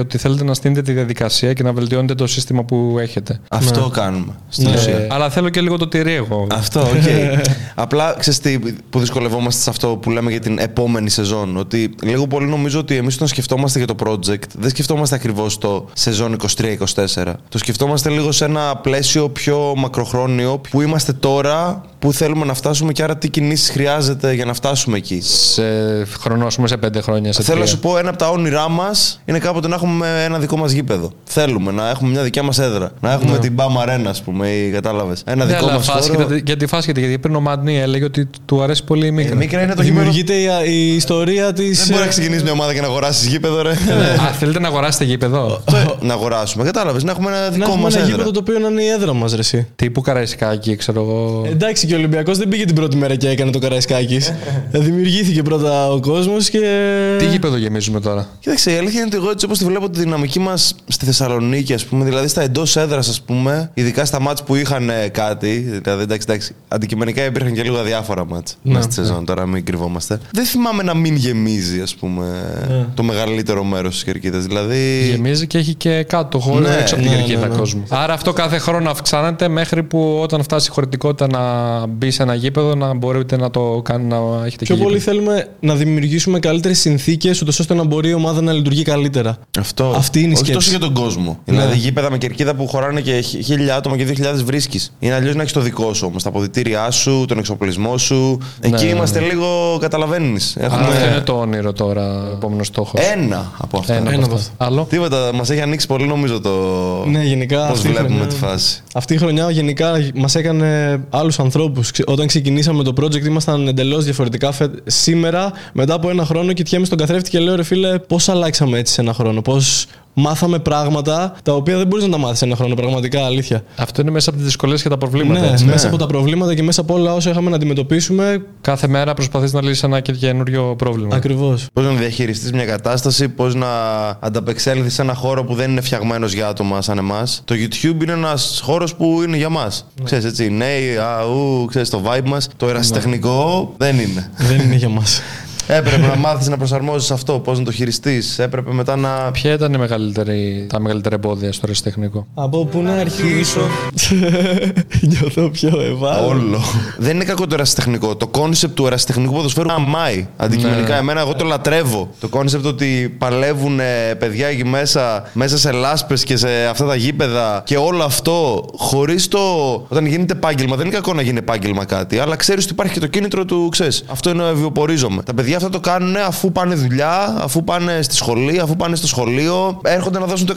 ότι θέλετε να στήσετε τη διαδικασία και να βελτιώνετε το σύστημα που έχετε. Αυτό κάνουμε. Στην Ναι. ουσία. Ε, αλλά θέλω και λίγο το τυρί εγώ. Αυτό, [laughs] οκ. Απλά ξέρεις τι που δυσκολευόμαστε σε αυτό που λέμε για την επόμενη σεζόν. Ότι λίγο πολύ νομίζω ότι εμείς όταν σκεφτόμαστε για το project, δεν σκεφτόμαστε ακριβώς το σεζόν 23-24. Το σκεφτόμαστε λίγο σε ένα πλαίσιο πιο μακροχρόνιο που είμαστε τώρα, που θέλουμε να φτάσουμε και άρα τι κινήσεις χρειάζεται για να φτάσουμε εκεί; Σε χρονό, ας πούμε, σε πέντε χρόνια. Σε Θέλω να τρία. σου πω, ένα από τα όνειρά μας είναι κάποτε να έχουμε ένα δικό μας γήπεδο. Θέλουμε να έχουμε μια δικιά μας έδρα. Να έχουμε την Bam Arena, ας πούμε, ή κατάλαβες. Ένα Ναι, δικό αλλά μας χώρο. φάσκεται, γιατί φάσκεται, γιατί πριν ο Μαντνί έλεγε ότι του αρέσει πολύ η Ε, Μίκρα. Μίκρα είναι το γήπεδο. Δημιουργείται η, η ιστορία της. Δεν μπορεί να ξεκινήσεις μια ομάδα και να αγοράσεις γήπεδο, ρε. Α, θέλετε να αγοράσετε γήπεδο; να αγοράσουμε. Κατάλαβες, να έχουμε ένα Να δικό έχουμε μας ένα έδρα. γήπεδο το οποίο να είναι η έδρα μας, ρε. εσύ. Τύπου καραϊσκάκι, ξέρω εγώ. Εντάξει και ο Ολυμπιακός δεν πήγε την πρώτη μέρα και έκανε το Καραϊσκάκης. Δημιουργήθηκε πρώτα ο κόσμος και. Τι γήπεδο γεμίζουμε τώρα; Κοίταξε, η αλήθεια είναι ότι εγώ έτσι όπως τη βλέπω τη δυναμική μας στη Θεσσαλονίκη, ας πούμε, δηλαδή στα εντός έδρας, ας πούμε, ειδικά στα μάτς που είχαν ε, κάτι, δηλαδή εντάξει, εντάξει, αντικειμενικά υπήρχαν και λίγο αδιάφορα μάτς Ναι, μέσα στη σεζόν, τώρα μην κρυβόμαστε. Δεν θυμάμαι να μην γεμίζει, ας πούμε, Ναι. το μεγαλύτερο μέρος της κερκίδας. Δηλαδή. Γεμίζει και έχει και κάτω χώρο Ναι, έξω από την ναι, κερκίδα ναι, ναι. κόσμο. Άρα αυτό κάθε χρόνο αυξάνεται μέχρι που όταν φτάσει η χωρητικότητα να μπει σε ένα γήπεδο να μπορείτε να το κάνετε να έχετε Πιο και πολύ γήπεδο. θέλουμε να δημιουργήσουμε καλύτερες συνθήκες, ώστε να μπορεί η ομάδα να λειτουργεί καλύτερα. Αυτό. Αυτή είναι η Όχι σκέψη. τόσο για τον κόσμο. Δηλαδή, γήπεδα με κερκίδα που χωράνε και χι- χίλια άτομα και δύο χιλιάδες βρίσκεις. Είναι αλλιώς να έχεις το δικό σου όμως. Τα αποδητήριά σου, τον εξοπλισμό σου. Εκεί ναι, είμαστε λίγο. Καταλαβαίνεις. Άρα αυτό είναι Έχουμε το όνειρο τώρα, ο επόμενος στόχος. ένα από αυτά. Ένα ένα από από αυτά. Άλλο; Τίποτα, μας έχει ανοίξει πολύ νομίζω το. Ναι, γενικά Πώς αυτή η βλέπουμε χρονιά- τη φάση. Αυτή η χρονιά γενικά μας έκανε άλλους ανθρώπους. Όταν ξεκινήσαμε το project ήμασταν εντελώς διαφορετικά. Φε- Σήμερα, μετά από ένα χρόνο, κοιτιέμαι στον καθρέφτη και λέω ρε φίλε, πώς αλλάξαμε έτσι σε ένα χρόνο. Πώς μάθαμε πράγματα τα οποία δεν μπορείς να τα μάθεις σε ένα χρόνο. Πραγματικά, αλήθεια. Αυτό είναι μέσα από τις δυσκολίες και τα προβλήματα. Ναι, έτσι. μέσα από τα προβλήματα και μέσα από όλα όσα είχαμε να αντιμετωπίσουμε. Κάθε μέρα προσπαθείς να λύσεις ένα και καινούριο πρόβλημα. Ακριβώς. Πώς να διαχειριστείς μια κατάσταση, πώς να ανταπεξέλθεις σε ένα χώρο που δεν είναι φτιαγμένος για άτομα σαν εμάς. Το YouTube είναι ένας χώρος που είναι για μας. Ναι. Ξέρεις έτσι, νέοι, αού, ξέρεις το vibe μας. Το ερασιτεχνικό δεν είναι. δεν είναι για μας. [laughs] Έπρεπε να μάθεις να προσαρμόζεις αυτό, πώς να το χειριστείς. Έπρεπε μετά να. Ποια ήταν η μεγαλύτερη, τα μεγαλύτερα εμπόδια στο ρεσιτεχνικό. Από πού να αρχίσω. [laughs] Νιώθω πιο ευάλωτο. Όλο. δεν είναι κακό το ερασιτεχνικό. Το concept του ερασιτεχνικού ποδοσφαίρου αμάει. Αντικειμενικά, Ναι. εμένα εγώ το λατρεύω. Το concept ότι παλεύουν ε, παιδιά εκεί μέσα, μέσα σε λάσπες και σε αυτά τα γήπεδα και όλο αυτό χωρίς το. Όταν γίνεται επάγγελμα, δεν είναι κακό να γίνει επάγγελμα κάτι, αλλά ξέρεις ότι υπάρχει και το κίνητρο του, ξέρεις. Αυτό είναι βιοπορίζομαι. Τα παιδιά αυτά το κάνουν αφού πάνε δουλειά, αφού πάνε στη σχολή, αφού πάνε στο σχολείο, έρχονται να δώσουν το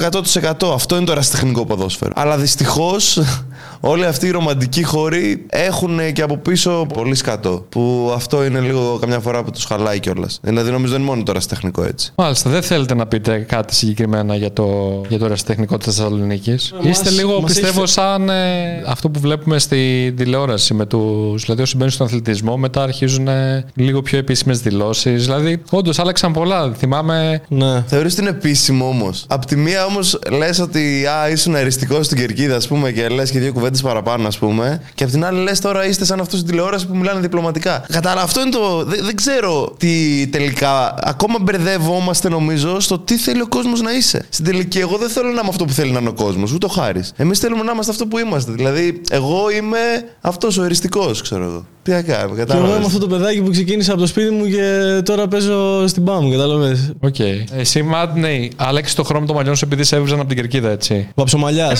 100%. Αυτό είναι το ερασιτεχνικό ποδόσφαιρο. Αλλά δυστυχώς [laughs] όλοι αυτοί οι ρομαντικοί χώροι έχουν και από πίσω πολύ σκατό. Που αυτό είναι λίγο καμιά φορά που τους χαλάει κιόλας. Δηλαδή νομίζω δεν είναι μόνο το ερασιτεχνικό έτσι. Μάλιστα, δεν θέλετε να πείτε κάτι συγκεκριμένα για το, για το ερασιτεχνικό της Θεσσαλονίκης; Μας- Είστε λίγο, μας πιστεύω, έχει- σαν ε, αυτό που βλέπουμε στη τηλεόραση με τους. Δηλαδή, όσοι μπαίνουν στον αθλητισμό, μετά αρχίζουν ε, λίγο πιο επίσημες δηλώσεις. Δηλαδή, όντως άλλαξαν πολλά. Θυμάμαι. Ναι. Θεωρείς ότι είναι επίσημο όμως. Απ' τη μία όμως λες ότι α, ήσουν αριστικός στην κερκίδα, ας πούμε, και λες και δύο κουβέντες παραπάνω, ας πούμε. Και απ' την άλλη λες τώρα είστε σαν αυτούς στην τηλεόραση που μιλάνε διπλωματικά. Κατάλαβα, αυτό είναι το. Δεν, δεν ξέρω τι τελικά. Ακόμα μπερδεύομαστε νομίζω στο τι θέλει ο κόσμος να είσαι. Στην τελική, εγώ δεν θέλω να είμαι αυτό που θέλει να είναι ο κόσμος, ούτε ο Χάρης. Εμείς θέλουμε να είμαστε αυτό που είμαστε. Δηλαδή, εγώ είμαι αυτός ο εριστικός, ξέρω εγώ. Τι να κάνουμε, Και εγώ είμαι κατάλαβε. αυτό το παιδάκι που ξεκίνησε από το σπίτι μου και τώρα παίζω στην πάμου, κατάλαβες. Οκ. Εσύ, Μάντνεϊ, άλλαξε το χρώμα των μαλλιών σου επειδή σε έβριζαν από την κερκίδα, έτσι. Παψομαλιά.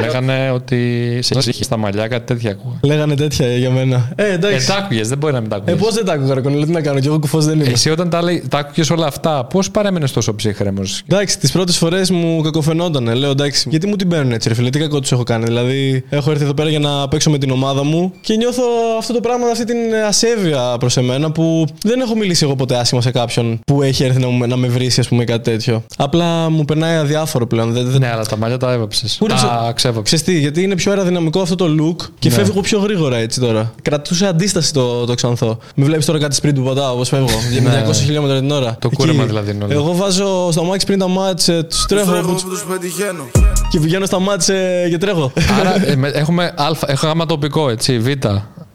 Λέγανε ότι σε είχε στα μαλλιά, κάτι τέτοια άκουγα. Λέγανε τέτοια για μένα. Ε, Ε, εντάξει. τα άκουγες, δεν μπορεί να μην τα Ε, άκουγες. πώς δεν τα άκουγα, ρε Κονέλη, τι να κάνω, κι εγώ κουφός δεν είμαι. Εσύ όταν τα, λέει- τα άκουγες όλα αυτά, πώς παρέμενες τόσο ψύχρεμος; Εντάξει, τις πρώτες φορές μου κακοφαινόταν. Λέω εντάξει, γιατί μου την παίρνουν έτσι, ρε φίλε, τι κακό τους έχω κάνει. Δηλαδή, έχω έρθει εδώ πέρα για να παίξω με την ομάδα μου και νιώθω αυτό το πράγμα, αυτή την ασέβεια προς εμένα που δεν έχω μιλήσει εγώ ποτέ άσχημα σε κάποιον που έχει έρθει να, μου, να με βρήσει, ας πούμε, κάτι τέτοιο. Απλά μου περνάει αδιάφορο πλέον. Δεν, δεν... Ναι, αλλά τα μαλλιά τα έβαψες. Ούτε σε- Τα ξέβαψες. Ξέρεις τι, γιατί είναι πιο αεροδυναμικό αυτό το look και Ναι. φεύγω πιο γρήγορα έτσι τώρα. Κρατούσε αντίσταση το, το ξανθό. Με βλέπεις τώρα κάτι sprint που πατάω, όπως φεύγω. Για Ναι. 200 χιλιόμετρα την ώρα. Το κούρεμα δηλαδή είναι όλο. Εγώ βάζω στα μάξι πριν τα μάτς, ε, τους τρέχω που- και πηγαίνω στα μάτς ε, και τρέχω. Άρα ε, με- έχουμε α, έχω γάμα τοπικό, έτσι, β,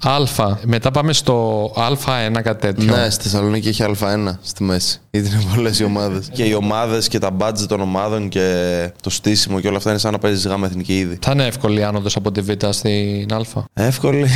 α. Μετά πάμε στο α1 κάτι τέτοιο. Ναι, στη Θεσσαλονίκη έχει Α1 στη μέση. Γιατί είναι πολλές οι ομάδες. Και οι ομάδες και τα μπάτζετ των ομάδων και το στήσιμο και όλα αυτά είναι σαν να παίζεις γάμα εθνική ήδη. Θα είναι εύκολη η άνοδος από τη Β στην Α. Εύκολη. [laughs]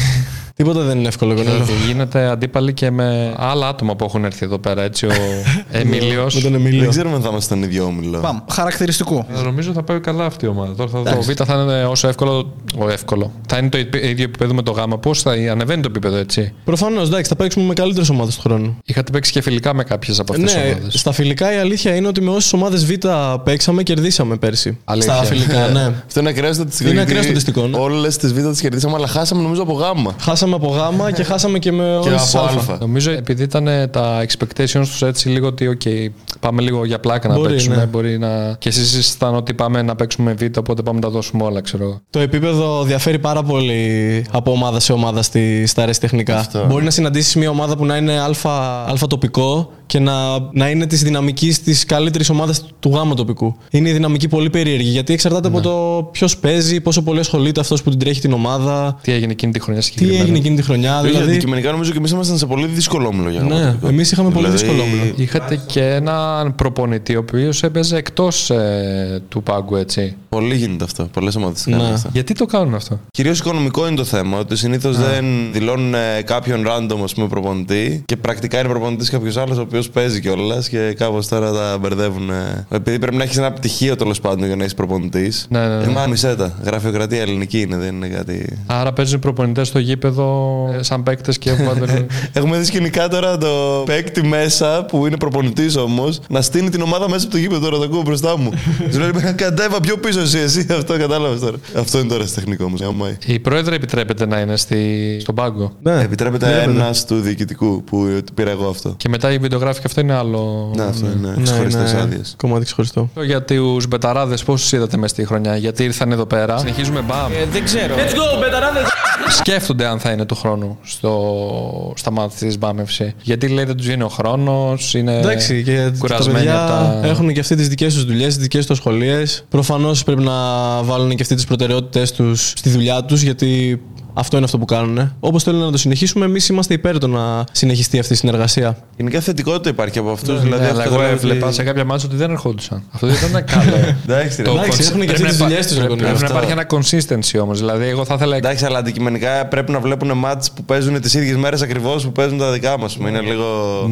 Τίποτα δεν είναι εύκολο, Κονέλο. Δηλαδή γίνεται αντίπαλη και με άλλα άτομα που έχουν έρθει εδώ πέρα. Έτσι, ο [laughs] Εμίλιος. Με τον Δεν Εμίλιο. ξέρουμε αν θα είμαστε στον ίδιο όμιλο. Πάμε. Χαρακτηριστικού. Νομίζω θα πάει καλά αυτή η ομάδα. Τώρα θα δω. Το Β θα είναι όσο εύκολο. Ο εύκολο. Θα είναι το ίδιο επίπεδο με το Γ. Πώς θα ανεβαίνει το επίπεδο, έτσι. Προφανώς, εντάξει, θα παίξουμε με καλύτερες ομάδες του χρόνου. Είχατε παίξει και φιλικά με κάποιες από αυτές τις Ναι, ομάδες. στα φιλικά η αλήθεια είναι ότι με όσες ομάδες Β παίξαμε, κερδίσαμε πέρσι. Αλήθεια. Στα φιλικά, ναι. [laughs] Αυτό είναι ακραίο στατιστικό. Είναι γιατί ακραίο στατιστικό, ναι. Όλες τις β' τις κερδίσαμε, αλλά χάσαμε νομίζω από γάμα. Χάσαμε από Γ και χάσαμε και με [laughs] Και όλες τις από Α. Α. Νομίζω επειδή ήταν τα expectations τους έτσι λίγο ότι okay, πάμε λίγο για πλάκα να Μπορεί, παίξουμε. ναι. Μπορεί να... Και εσείς ήσασταν ότι πάμε να παίξουμε β, οπότε πάμε να τα δώσουμε όλα, ξέρω εγώ. Το επίπεδο διαφέρει πάρα πολύ από ομάδα σε ομάδα στη, στα αεραστεχνικά. Αυτό. Μπορεί να συναντήσεις μια ομάδα που να είναι αλφα, αλφα τοπικό και να, να είναι της δυναμικής της καλύτερης ομάδας του γάμου τοπικού. Είναι η δυναμική πολύ περίεργη γιατί εξαρτάται Ναι. από το ποιος παίζει, πόσο πολύ ασχολείται αυτός που την τρέχει την ομάδα, Τι έγινε εκείνη τη χρονιά τι συγκεκριμένα; έγινε εκείνη τη χρονιά. Δηλαδή, Δηλαδή, αντικειμενικά νομίζω και εμείς ήμασταν σε πολύ δύσκολο όμιλο για ναι, γάμα. εμείς είχαμε πολύ Δηλαδή, δύσκολο όμιλο. Είχατε και έναν προπονητή ο οποίος έπαιζε εκτός του πάγκου, έτσι. Πολύ γίνεται αυτό. Πολλές ομάδες Ναι. κάνουν αυτό. Γιατί το κάνουν αυτό; Κυρίως οικονομικό είναι το θέμα. Ότι συνήθως δεν δηλώνουν ε, κάποιον random ας πούμε, προπονητή και πρακτικά είναι προπονητής κάποιος άλλος ο οποίος παίζει κιόλας και κάπως τώρα τα μπερδεύουν. ε. Επειδή πρέπει να έχεις ένα πτυχίο τέλος πάντων για να είσαι προπονητής. Ναι, ναι, ναι. Ε, μα μισέ τα. Γραφειοκρατία ελληνική είναι, δεν είναι κάτι. Άρα παίζουν προπονητές στο γήπεδο ε, σαν παίκτες και έβγαλε. [laughs] Έχουμε δει σκηνικά τώρα το παίκτη μέσα που είναι προπονητής όμως να στείνει την ομάδα μέσα από το γήπεδο τώρα. Το ακούω μπροστά μου. [laughs] Του λέει κατέβα πιο πίσω εσύ, εσύ. Αυτό κατάλαβες τώρα. Αυτό είναι τώρα στη τεχνικό όμως. Η πρόεδρε επιτρέπεται να είναι στη... στον πάγκο. Ναι, Επιτρέπεται βλέπετε. ένας του διοικητικού που πήρα εγώ αυτό. Και μετά η βιντεογράφη και αυτό είναι άλλο. Ναι, αυτό είναι Ναι, ξεχωριστές είναι άδειες. Κομμάτι ξεχωριστό. Για τους μπεταράδες, πώς τους είδατε μες στη χρονιά, Γιατί ήρθαν εδώ πέρα. Συνεχίζουμε μπαμ. Ε, δεν ξέρω. Σκέφτονται αν θα είναι του χρόνου στο, στα μάτια της μπαμ FC. Γιατί λέει δεν τους βγαίνει ο χρόνος, είναι Εντάξει, και τα κουρασμένοι παιδιά από τα. έχουν και αυτοί τις δικές τους δουλειές, τις δικές τους σχολείε. Προφανώς πρέπει να βάλουν και αυτοί τις προτεραιότητέ τους στη δουλειά τους, γιατί αυτό είναι αυτό που κάνουν. Όπως θέλουν να το συνεχίσουμε, εμείς είμαστε υπέρ το να συνεχιστεί αυτή η συνεργασία. Γενικά θετικότητα υπάρχει από αυτούς. Ναι, δηλαδή, αλλά αυτό εγώ λέω έβλεπα ότι- σε κάποια μάτια ότι δεν ερχόντουσαν. Αυτό δεν ήταν [laughs] καλό. Εντάξει, ρε. Το Εντάξει, consi- έχουν και πρέπει αυτοί τις να δουλειές υπά- τους, ρε Πρέπει Κονίλη. να Αυτό. υπάρχει ένα consistency όμως. Δηλαδή, εγώ θα ήθελα. Εντάξει, αλλά αντικειμενικά πρέπει να βλέπουν μάτς που παίζουν τις ίδιες μέρες ακριβώς που παίζουν τα δικά μας. Είναι λίγο.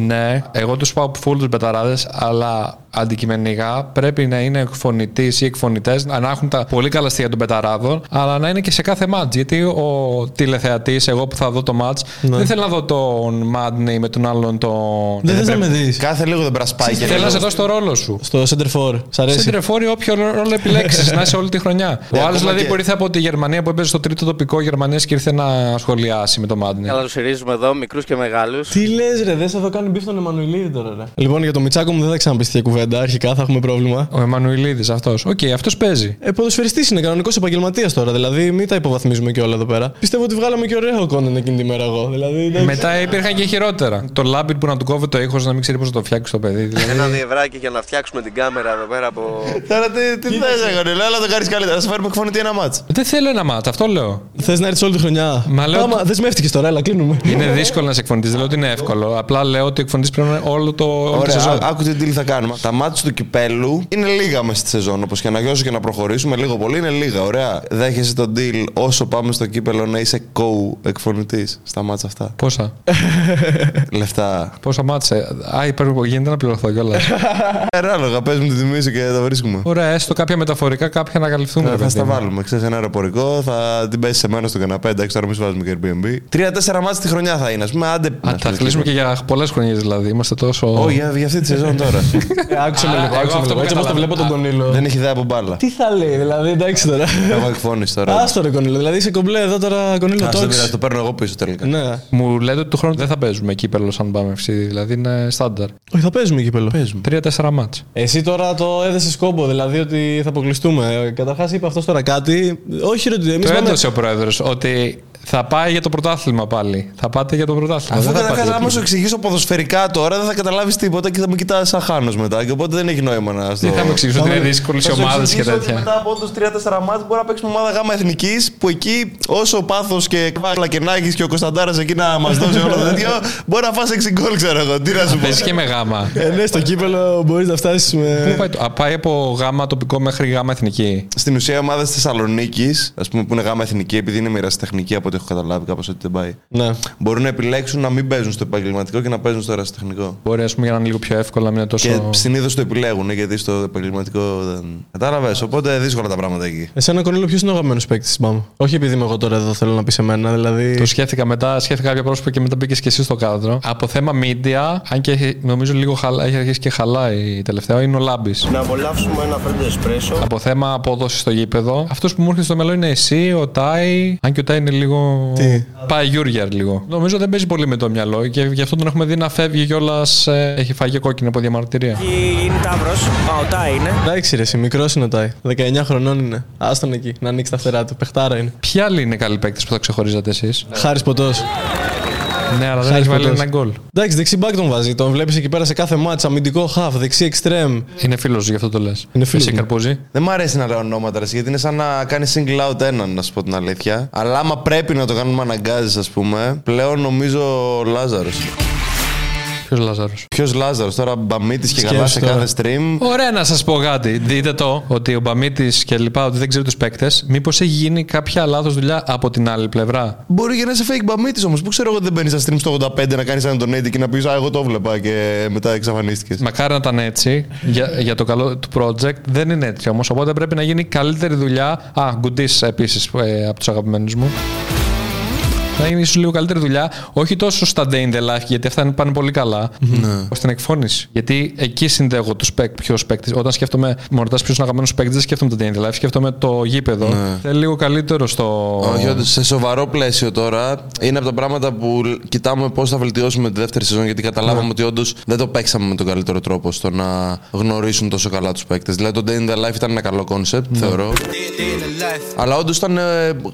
Ναι, εγώ τους πάω φουλ τους μπεταράδες, αλλά αντικειμενικά πρέπει να είναι εκφωνητής ή εκφωνητές να έχουν τα πολύ καλά στοιχεία των μπεταράδων, αλλά να είναι και σε κάθε ματς. Γιατί ο τηλεθεατής, εγώ που θα δω το ματς, δεν θέλω να δω τον Μάντνεϊ με τον άλλον τον. Δεν θες να με δεις. Κάθε λίγο δεν πρασπάει και Θέλω να λίγο. σε δώσει το ρόλο σου. Στο center forward. Σ' Σε αρέσει. τρεφόρει όποιο ρόλο επιλέξεις [laughs] να είσαι όλη τη χρονιά. Ο άλλο ακόμα δηλαδή και- που ήρθε από τη Γερμανία που έπαιζε στο τρίτο τοπικό Γερμανίας και ήρθε να σχολιάσει με τον Μάντνεϊ. Καλά, τους στηρίζουμε εδώ, μικρούς και μεγάλους. Τι λες, ρε, δεν θα το κάνει beef τον Εμμανουηλίδη τώρα, ρε. Λοιπόν, για το Μιτσάκο μου δεν θα ξαναπεί τέτοια κουβέντα. Αρχικά θα έχουμε πρόβλημα. Ο Εμμανουηλίδη αυτός. Οκ, αυτός παίζει. Ε, ποδοσφαιριστής είναι, κανονικός επαγγελματίας τώρα. Δηλαδή, μην τα υποβαθμίζουμε και όλα εδώ πέρα. Πιστεύω ότι βγάλαμε και ωραίο content εκείνη τη μέρα εγώ. Δηλαδή, εντάξει. Μετά υπήρχαν και χειρότερα. Το λάμπιτ που να του κόβει το ήχος να μην ξέρει πώς να το φτιάξει το παιδί. Δηλαδή. Ένα διευράκι για να φτιάξουμε την κάμερα εδώ πέρα από. Τώρα τι, τι θες, Αγωνίλα, αλλά το κάνεις καλύτερα. Να σε φέρουμε εκφωνητή ένα μάτς. Δεν θέλω ένα μάτς, αυτό λέω. Θες να έρθεις όλη τη χρονιά. Μα λέω Άμα ότι- δεσμεύτηκε τώρα, έλα, κλείνουμε. Είναι δύσκολο να σε εκφωνητής. Δεν λέω ότι είναι εύκολο. Απλά λέω ότι εκφωνητής πρέπει να είναι όλο το. όλη τη Ωραία, σεζόν. ά- άκου τι deal θα κάνουμε. Τα Τα μάτια του κυπέλου είναι λίγα μέσα στη σεζόν. Όπως και να γιώσω και να προχωρήσουμε λίγο πολύ, είναι λίγα. Ωραία. Δέχεσαι τον deal όσο πάμε στο κύπελο να είσαι co-εκφωνητής στα μάτια αυτά; Πόσα; Λεφτά. Πόσα μάτσε. Α, υπέρ- γίνεται να πληρωθώ κιόλας. Ανάλογα, πες μου τη τιμή σου και τα βρίσκουμε. Ωραία, έστω κάποια μεταφορικά, κάποια να καλυφθούν. Θα, ρε θα παιδί στα μου. βάλουμε. Ξέρεις ένα αεροπορικό, θα την πέσει σε μένα στο καναπέ. Εντάξει, τώρα μη σου βάζουμε και Airbnb. Τρία-τέσσερα μάτια τη χρονιά θα είναι, ας πούμε. Άντε. Α, θα κλείσουμε και για πολλές χρονιές δηλαδή. Είμαστε τόσο. Όχι, για, για αυτή τη σεζόν τώρα. [laughs] Ε, Άκουσε με Α, λίγο, εγώ άκουσε με αυτό λίγο. που Έτσι όπως το κατάλαβα. βλέπω τον Α, Κονίλο. Δεν έχει ιδέα από μπάλα. Τι θα λέει, δηλαδή, εντάξει τώρα. Εγώ εκφώνηση τώρα. Άστο ρε Κονίλο, δηλαδή είσαι κομπλέ εδώ τώρα Κονίλο Α, δεν πειράζει, Τόξ. το παίρνω εγώ πίσω τελικά. Ναι. Μου λέτε ότι του χρόνου δεν θα παίζουμε κύπελο αν πάμε FC. Δηλαδή είναι στάνταρ. Όχι, θα παίζουμε κύπελο. Παίζουμε. Τρία-τέσσερα μάτς. Εσύ τώρα το έδεσες κόμπο, δηλαδή ότι θα αποκλειστούμε. Καταρχάς είπε αυτός τώρα κάτι. Όχι, ρε, εμείς Το πάμε. έδωσε ο πρόεδρος ότι θα πάει για το πρωτάθλημα πάλι. Θα πάτε για το πρωτάθλημα. Αφού δεν θα πάτε καταρχά, για άμα το σου εξηγήσω ποδοσφαιρικά τώρα, δεν θα καταλάβεις τίποτα και θα με κοιτάς σαν χάνο μετά. Και οπότε δεν έχει νόημα να στο. Τι θα μου εξηγήσω ότι είναι δύσκολες οι ομάδες και τέτοια. Μετά από όντως 3-4 μάτς μπορεί να παίξουμε ομάδα γάμα εθνικής που εκεί όσο πάθος και βάλα και να έχεις και ο Κωνσταντάρας εκεί να μας δώσει όλο το τέτοιο, μπορεί να φας 6 γκολ, ξέρω εγώ. Τι να σου πω. Παίζει και με γάμα. Ε, ναι, στο κύπελο μπορείς να φτάσεις Πού με. πάει, το- α, πάει από γάμα τοπικό μέχρι γάμα εθνική; Στην ουσία, οι ομάδε της Θεσσαλονίκης, ας πούμε που είναι γάμα εθνική, επειδή είναι μοιραστεχνική από ό,τι έχω καταλάβει, κάπως ότι δεν πάει. Ναι. Μπορούν να επιλέξουν να μην παίζουν στο επαγγελματικό και να παίζουν στο ερασιτεχνικό. Μπορεί ας πούμε, για να είναι λίγο πιο εύκολο να μην είναι τόσο. Και συνήθως το επιλέγουν γιατί στο επαγγελματικό δεν. Κατάλαβες. Οπότε δύσκολα τα πράγματα εκεί. Εσένα, Κονίλο, ποιος είναι ο αγαπημένος παίκτης της Μπάμα. Όχι επειδή είμαι εγώ τώρα εδώ, θέλω να πεις σε μένα. Δηλαδή. Το σκέφτηκα μετά, σκέφτηκα κάποια πρόσωπα και μετά μπήκες και εσύ στο κάδρο. Από θέμα media, αν και έχει- νομίζω λίγο χαλά, έχει αρχίσει και χαλάει τελευταία, είναι ο Λάμπης. Να απολαύσουμε ένα φρέντο εσπρέσο. Από θέμα απόδοση στο γήπεδο, αυτός που μου έρχεται στο μυαλό είναι εσύ, ο Τάι. Αν και ο Τάι είναι λίγο. Τι; Πάει Γιούργιαρ λίγο. Νομίζω δεν παίζει πολύ με το μυαλό και γι' αυτό τον έχουμε δει να φεύγει κιόλας. Έχει φάει και κόκκινη από διαμαρτυρία. Έχει γίνει ταύρο. Α, ο Τάι είναι. Εντάξει, ρε, εσύ μικρός είναι ο Τάι. 19 χρονών είναι. Άστον εκεί, να ανοίξει τα φτερά του. Παιχτάρα είναι. Ποιοι άλλοι είναι καλοί παίκτες που θα ξεχωρίζατε εσείς; Χάρης ποτός. Ναι, αλλά δεν Χάρης έχει βάλει Ποτός. ένα γκολ. Εντάξει, δεξί μπακ τον βάζει. Τον βλέπεις εκεί πέρα σε κάθε μάτσα. Αμυντικό half, δεξί εξτρέμ. Είναι φίλος γι' αυτό το λες. Είναι φίλος Εσύ μου. καρπούζι. Δεν μου αρέσει να λέω ονόματα, ρε, γιατί είναι σαν να κάνει single out έναν, να σου πω την αλήθεια. Αλλά άμα πρέπει να το κάνουμε αναγκάζεις, ας πούμε, πλέον νομίζω ο Λάζαρος. Ποιος Λάζαρος; Ποιος Λάζαρος, τώρα μπαμίτης και Σκέψου καλά σε τώρα. κάθε stream. Ωραία να σας πω κάτι. Δείτε το ότι ο Μπαμίτης και λοιπά ότι δεν ξέρει τους παίκτες. Μήπως έχει γίνει κάποια λάθος δουλειά από την άλλη πλευρά; Μπορεί και να είσαι fake μπαμίτης όμως. Πού ξέρω εγώ δεν μπαίνεις στα stream στο 85 να κάνεις έναν donate και να πεις Α, εγώ το βλέπα και μετά εξαφανίστηκες. Μακάρι να ήταν έτσι για, για το καλό του project. Δεν είναι έτσι όμως. Οπότε πρέπει να γίνει καλύτερη δουλειά. Α, γκουντής επίσης ε, από τους αγαπημένους μου. Να γίνει ίσως λίγο καλύτερη δουλειά. Όχι τόσο στα day in the life, γιατί αυτά πάνε πολύ καλά. Στην εκφώνηση. Γιατί εκεί συνδέω τους ποιος παίκτης. Όταν σκέφτομαι, μου ρωτάς ποιος είναι ο αγαπημένος παίκτης, δεν σκέφτομαι το day in the life, σκέφτομαι το γήπεδο. Θέλει λίγο καλύτερο στο. Όχι, όντως, σε σοβαρό πλαίσιο τώρα είναι από τα πράγματα που κοιτάμε πώς θα βελτιώσουμε τη δεύτερη σεζόν. Γιατί καταλάβαμε ότι όντως δεν το παίξαμε με τον καλύτερο τρόπο στο να γνωρίσουν τόσο καλά τους παίκτες. Δηλαδή το Day in the Life ήταν ένα καλό concept, θεωρώ. Αλλά όντως ήταν. ε,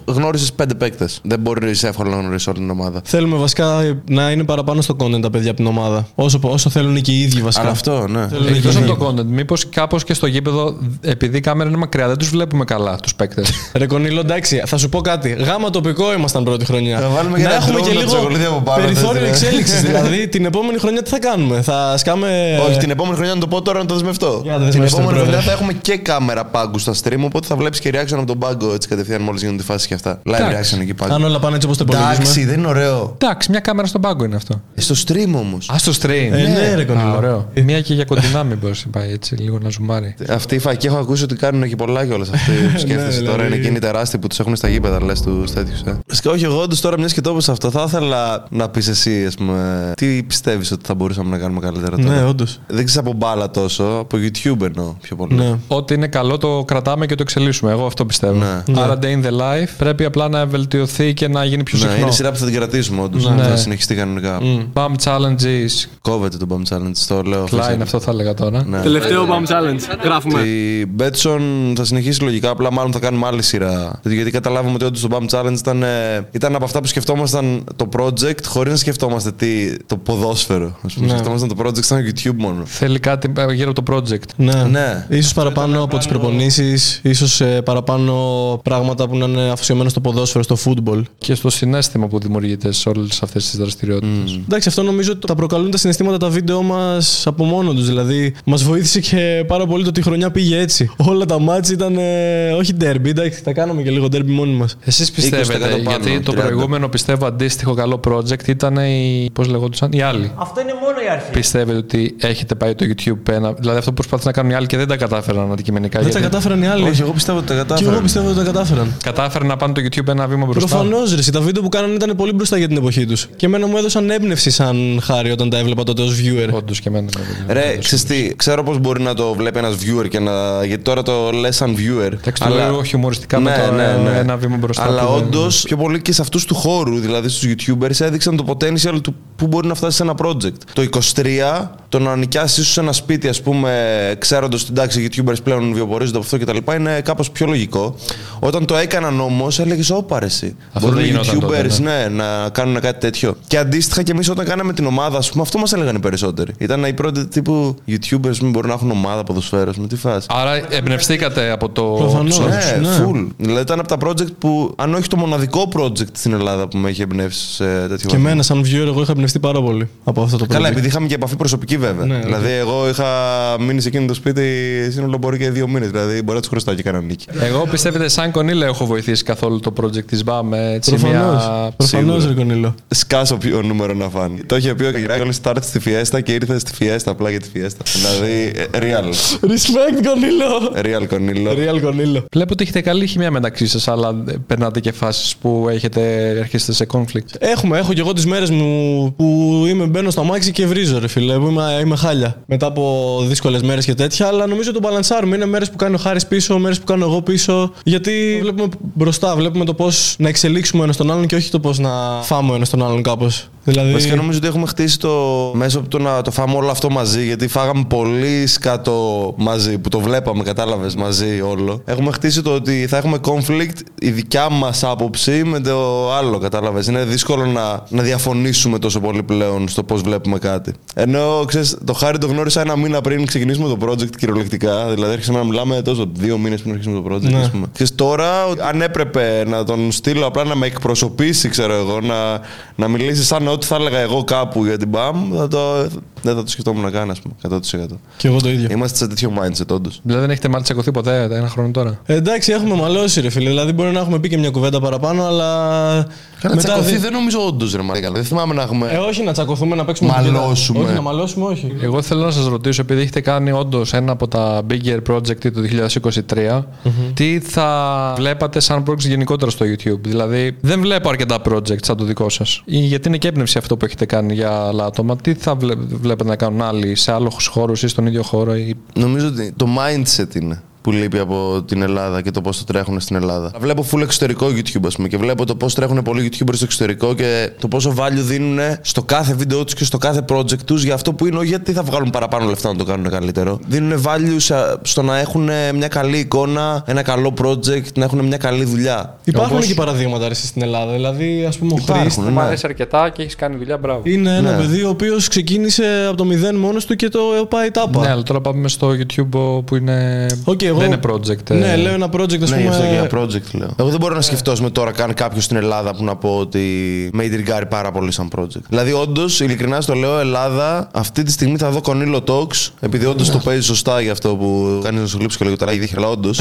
γνώρισες πέντε παίκτες. Δεν μπορείς εύκολα να γνωρίσεις όλη την ομάδα. Θέλουμε βασικά να είναι παραπάνω στο content τα παιδιά από την ομάδα. Όσο, όσο θέλουν και οι ίδιοι βασικά. Αλλά αυτό, ναι. Θέλουν και Εκτός οι από ίδιοι. το content, μήπως κάπως και στο γήπεδο, επειδή η κάμερα είναι μακριά, δεν τους βλέπουμε καλά τους παίκτες. [laughs] Ρε Κονίλο, εντάξει, θα σου πω κάτι. Γάμμα τοπικό ήμασταν πρώτη χρονιά. Θα βάλουμε και να ένα έχουμε drone και να τους λίγο ακολουθεί από πάνω, περιθώριο θες, ρε. εξέλιξης. [laughs] δηλαδή, την επόμενη χρονιά τι θα κάνουμε; Θα σκάμε. Όχι, την επόμενη χρονιά να το πω τώρα να το δεσμευτώ. Για να το την δεσμεύσετε, επόμενη πρόεδρε. χρονιά θα έχουμε και κάμερα πάγκου στα stream, οπότε θα βλέπεις και reaction από τον πάγκο έτσι κατευθείαν μόλις γίνονται οι φάσεις και αυτά. Live Εντάξει. reaction εκεί πάγκο. Αν όλα πάνε έτσι όπως το υπολογίζουμε. Εντάξει, δεν είναι ωραίο. Εντάξει, μια κάμερα στον πάγκο είναι αυτό. Ε, Στο stream όμως. Α το stream. Ε, ναι, ρε Α, Κονίλο. ωραίο. Μια και για κοντινά, μήπω πάει έτσι, λίγο να ζουμάρει. Αυτή η φακή έχω ακούσει ότι κάνουν και πολλά κιόλας αυτοί που [laughs] σκέφτεσαι Ναι, τώρα. δηλαδή. Είναι εκείνοι τεράστιοι που τους έχουν στα γήπεδα, λες τους τέτοιους. Ε. Φυσικά, όχι, εγώ όντως τώρα μιας και το είπες αυτό, θα ήθελα να πεις εσύ, ας πούμε, τι πιστεύεις ότι θα μπορούσαμε να κάνουμε καλύτερα τώρα; Ναι, όντως. Δεν ξέρεις από μπάλα τόσο, από YouTube εννοώ πιο πολύ. Ναι. Ό,τι είναι καλό το κρατάμε και το εξελίσσουμε. Εγώ αυτό πιστεύω. Ναι. Άρα, day in the life πρέπει απλά να βελτιωθεί και να γίνει πιο Ναι, συχνό. είναι σειρά που θα την κρατήσουμε όντως. Ναι. Θα συνεχιστεί κανονικά. Bum challenges. Κόβεται το Bum Challenge, το λέω. Klein, official. αυτό θα έλεγα τώρα. Ναι. Τελευταίο BAM Challenge. Γράφουμε. Η Betson θα συνεχίσει λογικά, απλά μάλλον θα κάνουμε άλλη σειρά. Γιατί καταλάβαμε ότι όντως το BAM Challenge ήταν, ε, ήταν από αυτά που σκεφτόμασταν το project χωρίς να σκεφτόμαστε τι, το ποδόσφαιρο. Ας πούμε. Ναι. Σκεφτόμασταν το project σαν YouTube μόνο. Θέλει κάτι ε, γύρω από το project. Ναι. Ναι. Ίσως παραπάνω από τις προπονήσεις, ίσως παραπάνω πράγματα που να είναι αφοσιωμένα στο ποδόσφαιρο, στο football. Και στο συνέστημα που δημιουργείται σε όλες αυτές τις δραστηριότητες. Εντάξει, αυτό νομίζω ότι τα προκαλούν τα συναισθήματα τα βίντεο μας από μόνο τους. Δηλαδή, μας βοήθησε και πάρα πολύ το ότι η χρονιά πήγε έτσι. Όλα τα μάτς ήταν ε, όχι derby, εντάξει, τα κάναμε και λίγο derby μόνοι μας. Εσείς 20% πιστεύετε, πάνω, γιατί το 30. προηγούμενο πιστεύω αντίστοιχο καλό project ήταν οι. Πώς λεγόντουσαν, οι άλλοι. Αυτό είναι μόνο η αρχή. Πιστεύετε ότι έχετε πάει το YouTube ένα. Δηλαδή αυτό που προσπάθησαν να κάνουν οι άλλοι και δεν τα κατάφεραν αντικειμενικά. Δεν τα γιατί κατάφεραν οι άλλοι. Όχι, εγώ πιστεύω ότι τα Και κατάφερα. εγώ πιστεύω ότι τα κατάφεραν. Κατάφεραν να πάνε το YouTube ένα βήμα μπροστά. Προφανώς ρε, τα βίντεο που κάνανε ήταν πολύ μπροστά για την εποχή τους. Και εμένα μου έδωσαν έμπνευση σαν χάρη όταν τα έβλεπα τότε ως viewer. Όντως και εμένα. ναι, Ρε, ξέρεις τι, ξέρω πώς μπορεί να το βλέπει ένας viewer και να. Γιατί τώρα το λες σαν viewer. Εντάξει, το λέω χιουμοριστικά με το ένα βήμα μπροστά Αλλά που δεν- όντω πιο πολύ και σε αυτούς του χώρου, δηλαδή στους YouTubers, έδειξαν το potential του που μπορεί να φτάσει σε ένα project. Το 23, το να νοικιάσεις ίσω ένα σπίτι, ας πούμε, ξέροντας ότι εντάξει, οι YouTubers πλέον βιοπορίζονται από αυτό κτλ., είναι κάπως πιο λογικό. Όταν το έκαναν όμως, έλεγες Ωπα ρε, εσύ. Αυτό Μπορούν δεν οι γινόταν τότε, YouTubers ναι. ναι, να κάνουν κάτι τέτοιο. Και αντίστοιχα και εμείς όταν κάναμε την ομάδα, ας πούμε, αυτό μας έλεγαν οι περισσότεροι. Ήταν οι πρώτοι τύπου YouTubers που μπορούν να έχουν ομάδα ποδοσφαίρου. Με τι φάση. Άρα εμπνευστήκατε από το. Προφανώς. τους Ναι, ναι. full. Δηλαδή ήταν από τα project που, αν όχι το μοναδικό project στην Ελλάδα που με έχει εμπνεύσει σε τέτοιο Και βαθμό. εμένα, σαν viewer, εγώ είχα εμπνευστεί πάρα πολύ από αυτό το Καλά, project. επειδή είχαμε και επαφή προσωπική βέβαια. Ναι, δηλαδή, εγώ είχα μείνει σε εκείνο το σπίτι σύνολο μπορεί και δύο μήνες. Δηλαδή, μπορεί να τους χρωστάω και κανένα νίκη. Εγώ πιστεύετε, σαν κονίλα έχω βοηθήσει καθόλου το project της ΜΠΑ με έτσι Προφανώς. μια. Προφανώς, Σίγουρα. ρε Κονίλο. Σκάσω ποιο νούμερο να φάνει. Το είχε πει ο Κυριάκο start στη Fiesta και ήρθε στη Fiesta απλά για τη Fiesta. δηλαδή, ε, real. Respect, Κονίλο. Real κονίλο. Real Κονίλο. Βλέπω ότι έχετε καλή χημία μεταξύ σας, αλλά ε, περνάτε και φάσεις που έχετε, έρχεστε σε conflict. Έχουμε, έχω και εγώ τις μέρες μου που είμαι, μπαίνω στο αμάξι και βρίζω, ρε φίλε. Που είμαι, είμαι χάλια. Μετά από δύσκολες μέρες και τέτοια, αλλά νομίζω το μπαλανσάρουμε. Είναι μέρες που κάνει ο Χάρη πίσω, μέρες που κάνω εγώ πίσω. Γιατί βλέπουμε μπροστά, βλέπουμε το πώς να εξελίξουμε ένας τον άλλον και όχι το πώς να φάμε ένα τον άλλον κάπως. Δηλαδή. Βασικά νομίζω ότι έχουμε χτίσει το μέσω από το να το φάμε όλο αυτό μαζί, γιατί φάγαμε πολύ σκάτω μαζί, που το βλέπαμε, κατάλαβες μαζί όλο. Έχουμε χτίσει το ότι θα έχουμε conflict η δικιά μας άποψη με το άλλο, κατάλαβες. Είναι δύσκολο να, να διαφωνήσουμε τόσο πολύ πλέον στο πώς βλέπουμε κάτι. Ενώ ξέρεις, το χάρη το γνώρισα ένα μήνα πριν ξεκινήσουμε το project κυριολεκτικά. Δηλαδή, άρχισαμε να μιλάμε τόσο δύο μήνες πριν αρχίσουμε το project, Ναι. ας πούμε. Και τώρα, αν έπρεπε να τον στείλω απλά να με εκπροσωπήσει, ξέρω εγώ, να, να μιλήσει σαν ό,τι θα έλεγα εγώ κάπου για την ΠΑΜ, θα το, δεν θα το σκεφτόμουν να κάνω, ας πούμε, 100%. Και εγώ το ίδιο. Είμαστε σε τέτοιο mindset, όντως. Δηλαδή δεν έχετε μάλλον τσακωθεί ποτέ ένα χρόνο τώρα; Ε, εντάξει, έχουμε μαλώσει, ρε φίλε. Δηλαδή, μπορεί να έχουμε πει και μια κουβέντα παραπάνω, αλλά. Καλά, μετά τσακωθεί δι- δεν νομίζω όντως, ρε Μαρίκα. Δεν θυμάμαι να έχουμε. Ε, όχι να τσακωθούμε, να παίξουμε κουβέντα. Μαλώσουμε. Όχι, να μαλώσουμε, όχι. Εγώ θέλω να σας ρωτήσω, επειδή έχετε κάνει όντως ένα από τα bigger project του 2023, τι θα βλέπατε σαν project γενικότερα στο YouTube; Δηλαδή, δεν βλέπω αρκετά project σαν το δικό σας. Γιατί είναι και έμπνευση αυτό που έχετε κάνει για άλλα άτομα; Τι θα βλέ- βλέπετε να κάνουν άλλοι σε άλλους χώρους ή στον ίδιο χώρο. Ή... Νομίζω ότι το mindset είναι που λείπει από την Ελλάδα και το πώς το τρέχουν στην Ελλάδα. Βλέπω full εξωτερικό YouTube, ας πούμε, και βλέπω το πώς τρέχουν πολλοί YouTubers στο εξωτερικό και το πόσο value δίνουν στο κάθε βίντεο τους και στο κάθε project τους για αυτό που είναι, όχι γιατί θα βγάλουν παραπάνω λεφτά να το κάνουν καλύτερο. Δίνουν value σε- στο να έχουν μια καλή εικόνα, ένα καλό project, να έχουν μια καλή δουλειά. Υπάρχουν Όπως- και παραδείγματα ρε, στην Ελλάδα. Δηλαδή, ας πούμε, ο Υπάρχουν, Χρήστ ναι. Μ' αρέσει αρκετά και έχεις κάνει δουλειά, μπράβο. είναι ένα Ναι. παιδί ο οποίος ξεκίνησε από το μηδέν μόνος του και το πάει τάπα. Ναι, αλλά τώρα πάμε στο YouTube που είναι. Οκ, εγώ- Δεν είναι project. ε. Ναι, λέω ένα project, ας Ναι, γι' αυτό και πούμε. για project λέω. Εγώ δεν μπορώ να σκεφτώ με τώρα καν κάποιο στην Ελλάδα που να πω ότι με ιντριγκάρει πάρα πολύ σαν project. Δηλαδή, όντως, ειλικρινά στο λέω, Ελλάδα, αυτή τη στιγμή θα δω Κονίλο Talks, επειδή όντως το παίζει σωστά για αυτό που κάνει να σου λείψει και λίγο τώρα, ήδη αλλά όντως.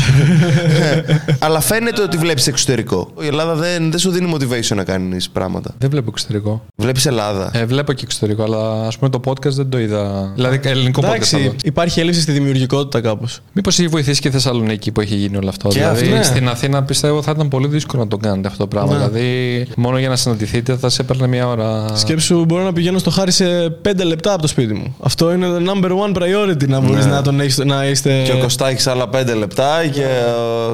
[laughs] αλλά φαίνεται ότι βλέπεις εξωτερικό. Η Ελλάδα δεν, δεν σου δίνει motivation να κάνεις πράγματα. Δεν βλέπω εξωτερικό. Βλέπεις Ελλάδα. Ε, βλέπω και εξωτερικό, αλλά ας πούμε το podcast δεν το είδα. Δηλαδή ελληνικό podcast. θα Εντάξει, δω. υπάρχει έλλειψη στη δημιουργικότητα κάπως. Μήπως έχει βοηθήσει και η Θεσσαλονίκη που έχει γίνει όλο αυτό. Και δηλαδή αυτό, ναι. στην Αθήνα πιστεύω θα ήταν πολύ δύσκολο να το κάνετε αυτό το πράγμα. Δηλαδή μόνο για να συναντηθείτε θα σε έπαιρνε μια ώρα. Σκέψου, μπορώ να πηγαίνω στο χάρη σε 5 λεπτά από το σπίτι μου. Αυτό είναι το number one priority να μπορείς Ναι. να, τον έχεις, να είστε. Και ο Κωστάκης άλλα πέντε λεπτά και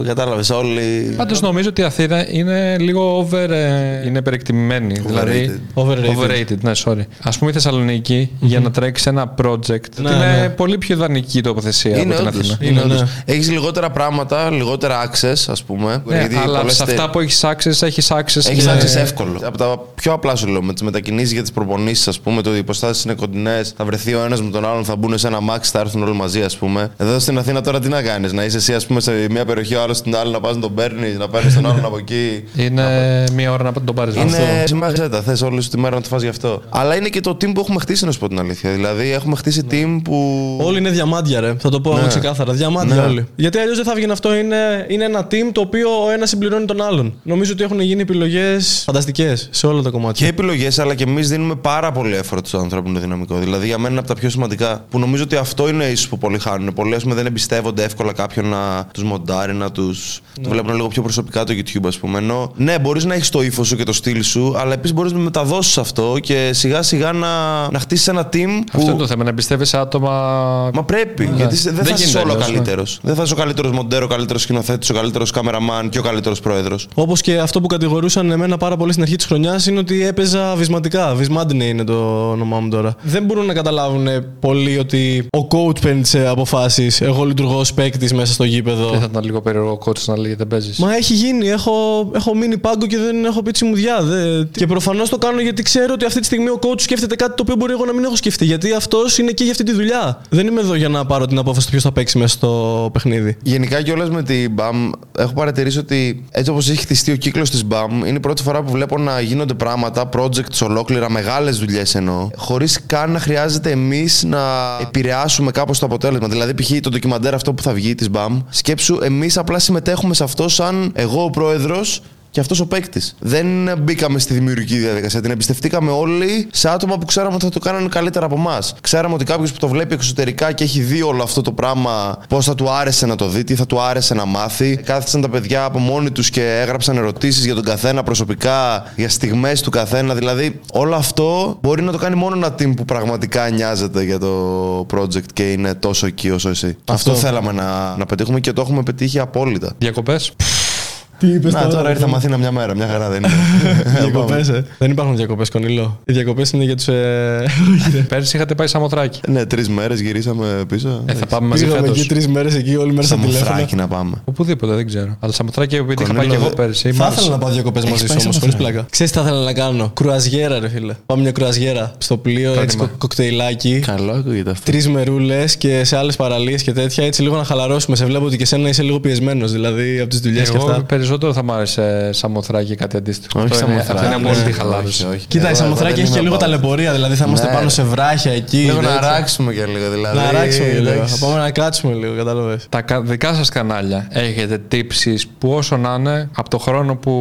κατάλαβες όλοι. Πάντως νομίζω ότι η Αθήνα είναι λίγο over. ε, είναι υπερεκτιμημένη. Δηλαδή, Overrated. overrated, ναι, sorry. Α πούμε η θεσσαλονικη για να τρέξει ένα project Ναι, είναι ναι. πολύ πιο ιδανική τοποθεσία Είναι από την όντως. Αθήνα. Είναι Είναι, όντως. ναι. Έχεις έχει λιγότερα πράγματα, λιγότερα access, ας πούμε. Ναι, Γιατί αλλά πολλές σε τε- αυτά που έχεις access, έχεις access. Έχεις και- access εύκολο. Από τα πιο απλά σου λέω, με τις μετακινήσεις για τις προπονήσεις, ας πούμε, το ότι οι υποστάσεις είναι κοντινές, θα βρεθεί ο ένας με τον άλλον, θα μπουν σε ένα max, θα έρθουν όλοι μαζί, ας πούμε. Εδώ στην Αθήνα τώρα τι να κάνεις, να είσαι εσύ, ας πούμε, σε μια περιοχή, ο άλλος στην άλλη, να πας να τον παίρνεις, να παίρνει τον άλλον από εκεί. Είναι μία ώρα να τον πάρεις. Είναι συμμαχιζέτα. Θες όλη σου τη μέρα να το φας γι' αυτό. Αλλά είναι και το team που έχουμε χτίσει, να σου πω την αλήθεια. Δηλαδή, έχουμε χτίσει team που. Όλοι είναι διαμάντια, ρε. Θα το πω Ναι. εγώ ξεκάθαρα. Διαμάντια Ναι. όλοι. Γιατί αλλιώς δεν θα βγαίνει αυτό. Είναι, είναι ένα team το οποίο ο ένας συμπληρώνει τον άλλον. Νομίζω ότι έχουν γίνει επιλογές φανταστικές σε όλα τα κομμάτια. Και επιλογές, αλλά και εμείς δίνουμε πάρα πολύ effort στο ανθρώπινο δυναμικό. Δηλαδή, για μένα είναι από τα πιο σημαντικά. Που νομίζω ότι αυτό είναι ίσως που πολλοί χάνουν. Πολλοί ας πούμε, δεν εμπιστεύονται εύκολα κάποιον να τους μοντάρει, να τους. Το βλέπουν λίγο πιο προσωπικά το YouTube, ας πούμε. Ενώ, ναι, μπορείς να έχεις το ύφος σου και το στυλ σου, αλλά επίσης μπορείς να μεταδώσεις αυτό και σιγά σιγά να, να χτίσεις ένα team που. Αυτό είναι το θέμα, να εμπιστεύει άτομα. Μα πρέπει, γιατί δεν, θα είσαι γίνεται όλο αλλιώς, ναι. καλύτερος. Δεν θα είσαι ο καλύτερος μοντέρο, ο καλύτερος σκηνοθέτης, ο καλύτερος καμεραμάν και ο καλύτερος πρόεδρος. Όπως και αυτό που κατηγορούσαν εμένα πάρα πολύ στην αρχή της χρονιάς είναι ότι έπαιζα βυσματικά. Βυσμάντινε είναι το όνομά μου τώρα. Δεν μπορούν να καταλάβουν πολλοί ότι ο coach παίρνει τις αποφάσεις. Εγώ λειτουργώ ω παίκτης μέσα στο γήπεδο. Δεν θα ήταν λίγο περίεργο ο coach να λέει δεν παίζεις. Μα έχει γίνει. Έχω, έχω μείνει πάγκο και δεν έχω πει τσιμουδιά. Δε... Και προφανώς το κάνω γιατί ξέρω ότι αυτή τη στιγμή ο coach σκέφτεται κάτι το οποίο μπορεί εγώ να μην έχω σκεφτεί. Γιατί αυτός είναι εκεί για αυτή τη δουλειά. Δεν είμαι εδώ για να πάρω την απόφαση του ποιος θα παίξει μέσα στο παιχνίδι. Γενικά κιόλας με την BAM έχω παρατηρήσει ότι έτσι όπως έχει χτιστεί ο κύκλος της BAM, είναι η πρώτη φορά που βλέπω να γίνονται πράγματα, projects ολόκληρα, μεγάλες δουλειές εννοώ, χωρίς καν να χρειάζεται εμείς να επηρεάσουμε κάπως το αποτέλεσμα. Δηλαδή, π.χ. το ντοκιμαντέρ αυτό που θα βγει της BAM, σκέψου, εμείς απλά συμμετέχουμε σε αυτό σαν εγώ ο πρόεδρος και αυτός ο παίκτης. Δεν μπήκαμε στη δημιουργική διαδικασία. Την εμπιστευτήκαμε όλοι σε άτομα που ξέραμε ότι θα το κάνανε καλύτερα από εμάς. Ξέραμε ότι κάποιος που το βλέπει εξωτερικά και έχει δει όλο αυτό το πράγμα, πώς θα του άρεσε να το δει, τι θα του άρεσε να μάθει. Κάθισαν τα παιδιά από μόνοι τους και έγραψαν ερωτήσεις για τον καθένα προσωπικά, για στιγμές του καθένα. Δηλαδή, όλο αυτό μπορεί να το κάνει μόνο ένα team που πραγματικά νοιάζεται για το project και είναι τόσο εκεί όσο εσύ. Αυτό, θέλαμε να, να πετύχουμε και το έχουμε πετύχει απόλυτα. Διακοπές. Τι είπες Να, τώρα ήρθαμε Αθήνα μια μέρα, μια χαρά δεν είναι. [laughs] Διακοπές, ε. Δεν υπάρχουν διακοπές, Κονίλο. Οι διακοπές είναι για τους. Ε... Πέρσι είχατε πάει Σαμοθράκη. Ναι, τρεις μέρες γυρίσαμε πίσω. Ε, θα πάμε μαζί Πήγαμε φέτος. εκεί τρεις μέρες εκεί, όλη μέρα στα τηλέφωνα. Σαμοθράκι να πάμε. Οπουδήποτε, δεν ξέρω. Αλλά Σαμοθράκη, επειδή είχα πάει και Κονίλο, εγώ δε- πέρσι. μ' Θα άρεσε. ήθελα να πάω διακοπές μαζί πάει σου όμως, σε χωρίς αυτό. πλάκα. Ξέρεις τι θα ήθελα να κάνω; Κρουαζιέρα, ρε φίλε. Πάμε μια κρουαζιέρα στο πλοίο, έτσι κο- κοκτέιλάκι. Καλό ακούγεται αυτό. Τρεις μερούλες και σε άλλες παραλίες και τέτοια, έτσι λίγο να χαλαρώσουμε. Σε βλέπω ότι και εσένα είσαι λίγο πιεσμένος, δηλαδή από τις δουλειές και Εγώ αυτά. Περισσότερο θα μ' άρεσε Σαμοθράκη ή κάτι αντίστοιχο. Όχι Αυτό είναι- Σαμοθράκη. Αυτό είναι Ναι, πολύ όχι, χαλάρωση. όχι. Κοίτα, Εγώ- η εγώ Σαμοθράκη δεν έχει και είμαι λίγο πάω. ταλαιπωρία, δηλαδή θα είμαστε Ναι, πάνω ρε. σε βράχια εκεί. Λίγο να τέτοια. αράξουμε και λίγο δηλαδή. Να αράξουμε και λίγο. εντάξει. Θα πάμε να κάτσουμε λίγο, κατάλαβες. Τα κα- δικά σας κανάλια έχετε τύψεις που όσο να είναι από το χρόνο που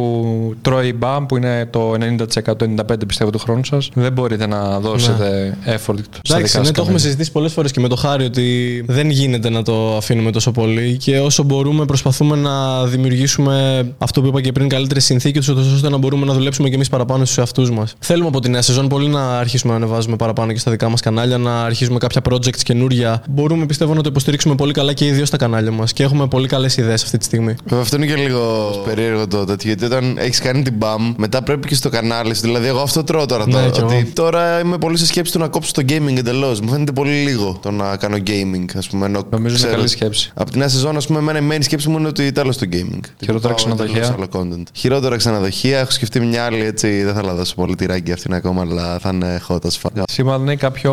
τρώει η μπαμ που είναι το 90% 95% πιστεύω του χρόνου σας δεν μπορείτε να δώσετε effort στα δικά Ναι. Εντάξει, σας ναι, το έχουμε κανάλια. συζητήσει πολλές φορές και με το χάρη ότι δεν γίνεται να το αφήνουμε τόσο πολύ και όσο μπορούμε προσπαθούμε να δημιουργήσουμε αυτό που είπα και πριν καλύτερες συνθήκες ώστε να μπορούμε να δουλέψουμε και εμείς παραπάνω στους εαυτούς μας. Θέλουμε από τη νέα σεζόν πολύ να αρχίσουμε να ανεβάζουμε παραπάνω και στα δικά μας κανάλια, να αρχίσουμε κάποια projects καινούρια. Μπορούμε πιστεύω να το υποστηρίξουμε πολύ καλά και οι δύο στα κανάλια μας και έχουμε πολύ καλές ιδέες αυτή τη στιγμή. Βέβαια, αυτό είναι και λίγο περίεργο το τέτοιο. Γιατί όταν έχεις κάνει την μπαμ, μετά πρέπει και στο κανάλι σου. Δηλαδή, εγώ αυτό τρώω τώρα. Ναι, τώρα, κι εγώ. ότι τώρα είμαι πολύ σε σκέψη του να κόψω το gaming εντελώς. Μου φαίνεται πολύ λίγο το να κάνω gaming, ας πούμε. Ενώ Νομίζω είναι ξέρω- καλή σκέψη. Από τη νέα σεζόν, ας πούμε, εμένα η main σκέψη μου είναι ότι τέλος το gaming. Χειρότερα Πάω εντελώς ξενοδοχεία. άλλο content. Χειρότερα ξενοδοχεία. Έχω σκεφτεί μια άλλη έτσι. Δεν θα la δώσω πολύ τυράκι αυτήν ακόμα, αλλά θα είναι hot as fuck. Σήμερα δεν είναι κάποιο.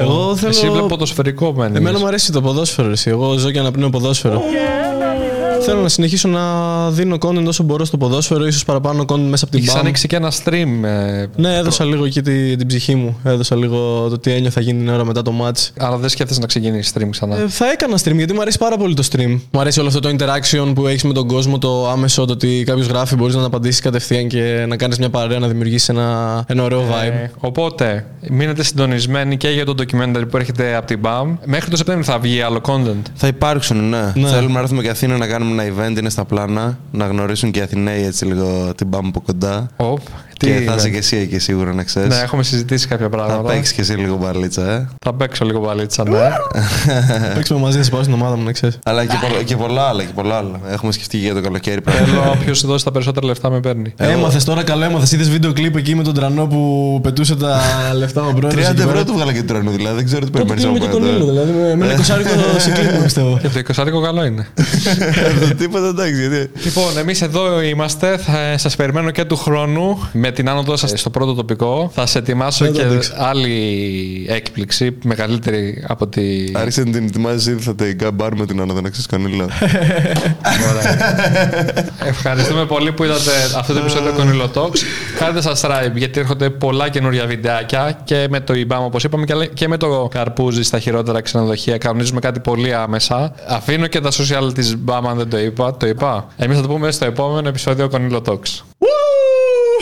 Εγώ θέλω- Εσύ βλέπω ποδοσφαιρικό μένεις. Εμένα μου αρέσει το ποδόσφαιρο. Εσύ. Εγώ ζω και αναπνέω ποδόσφαιρο. Θέλω να συνεχίσω να δίνω content όσο μπορώ στο ποδόσφαιρο, ίσως παραπάνω content μέσα από την Έχεις BAM. ανοίξει και ένα stream. ε, Ναι, έδωσα λίγο εκεί τη- την ψυχή μου. Έδωσα λίγο το τι ένιωθα γίνει την ώρα μετά το match. Αλλά δεν σκέφτεσαι να ξεκινήσεις stream ξανά; Ε, θα έκανα stream γιατί μου αρέσει πάρα πολύ το stream. Μου αρέσει όλο αυτό το interaction που έχεις με τον κόσμο, το άμεσο, το ότι κάποιος γράφει, μπορείς να απαντήσεις κατευθείαν και να κάνεις μια παρέα, να δημιουργήσεις ένα, ένα ωραίο vibe. Ε, οπότε, μείνετε συντονισμένοι και για το documentary που έρχεται από την BAM. Μέχρι το Σεπτέμβριο θα βγει άλλο content. Θα υπάρξουν, ναι. Ναι. Θέλουμε να έρθουμε και Αθήνα να κάνουμε ένα event, είναι στα πλάνα. Να γνωρίσουν και οι Αθηναίοι έτσι λίγο την πάμε από κοντά. Οπ, Τι και θα είναι; είσαι και εσύ εκεί σίγουρα να ξέρεις. Ναι, έχουμε συζητήσει κάποια θα πράγματα. παίξεις και εσύ λίγο μπαλίτσα, ε. Θα παίξω λίγο παλίτσα, ναι. [laughs] Παίξουμε μαζί, θα σε πάω στην ομάδα μου, να ξέρεις. Αλλά και, πολλα- και πολλά άλλα, και πολλά άλλα. Έχουμε σκεφτεί και για το καλοκαίρι πράγματα. Θέλω όποιος δώσει τα περισσότερα λεφτά με παίρνει. Έμαθες τώρα καλό, έμαθες. Είδες βίντεο κλειπ εκεί με τον τρανό που πετούσε τα λεφτά ο πρόεδρος. 30 ευρώ του βγάλα και του τρανού, δηλαδή. Δεν ξέρω τι Τότε περιμένεις τι από με το κονίλο, δηλαδή. με- Με ένα κοσάρικο σε κλειπ, πιστεύω. Και το 20 καλό είναι. Τίποτα εντάξει, γιατί. λοιπόν, εμείς εδώ είμαστε. Θα σας περιμένω και του χρόνου με την άνοδό σας στο πρώτο τοπικό. Θα σε ετοιμάσω Δεν το και αντέξω. άλλη έκπληξη, μεγαλύτερη από τη. Άρχισε να την ετοιμάζεις ήδη θα τελικά μπάρουμε την άνοδο να ξέρεις κανένα. Ευχαριστούμε πολύ που είδατε αυτό το επεισόδιο Κονίλο Talks. Κάντε subscribe γιατί έρχονται πολλά καινούργια βιντεάκια και με το IBAM όπως είπαμε και- και με το Καρπούζι στα χειρότερα ξενοδοχεία. Κανονίζουμε κάτι πολύ άμεσα. Αφήνω και τα social της BAM αν δεν το είπα. Το είπα. Εμείς θα το πούμε στο επόμενο επεισόδιο Κονίλο Talks. Woo!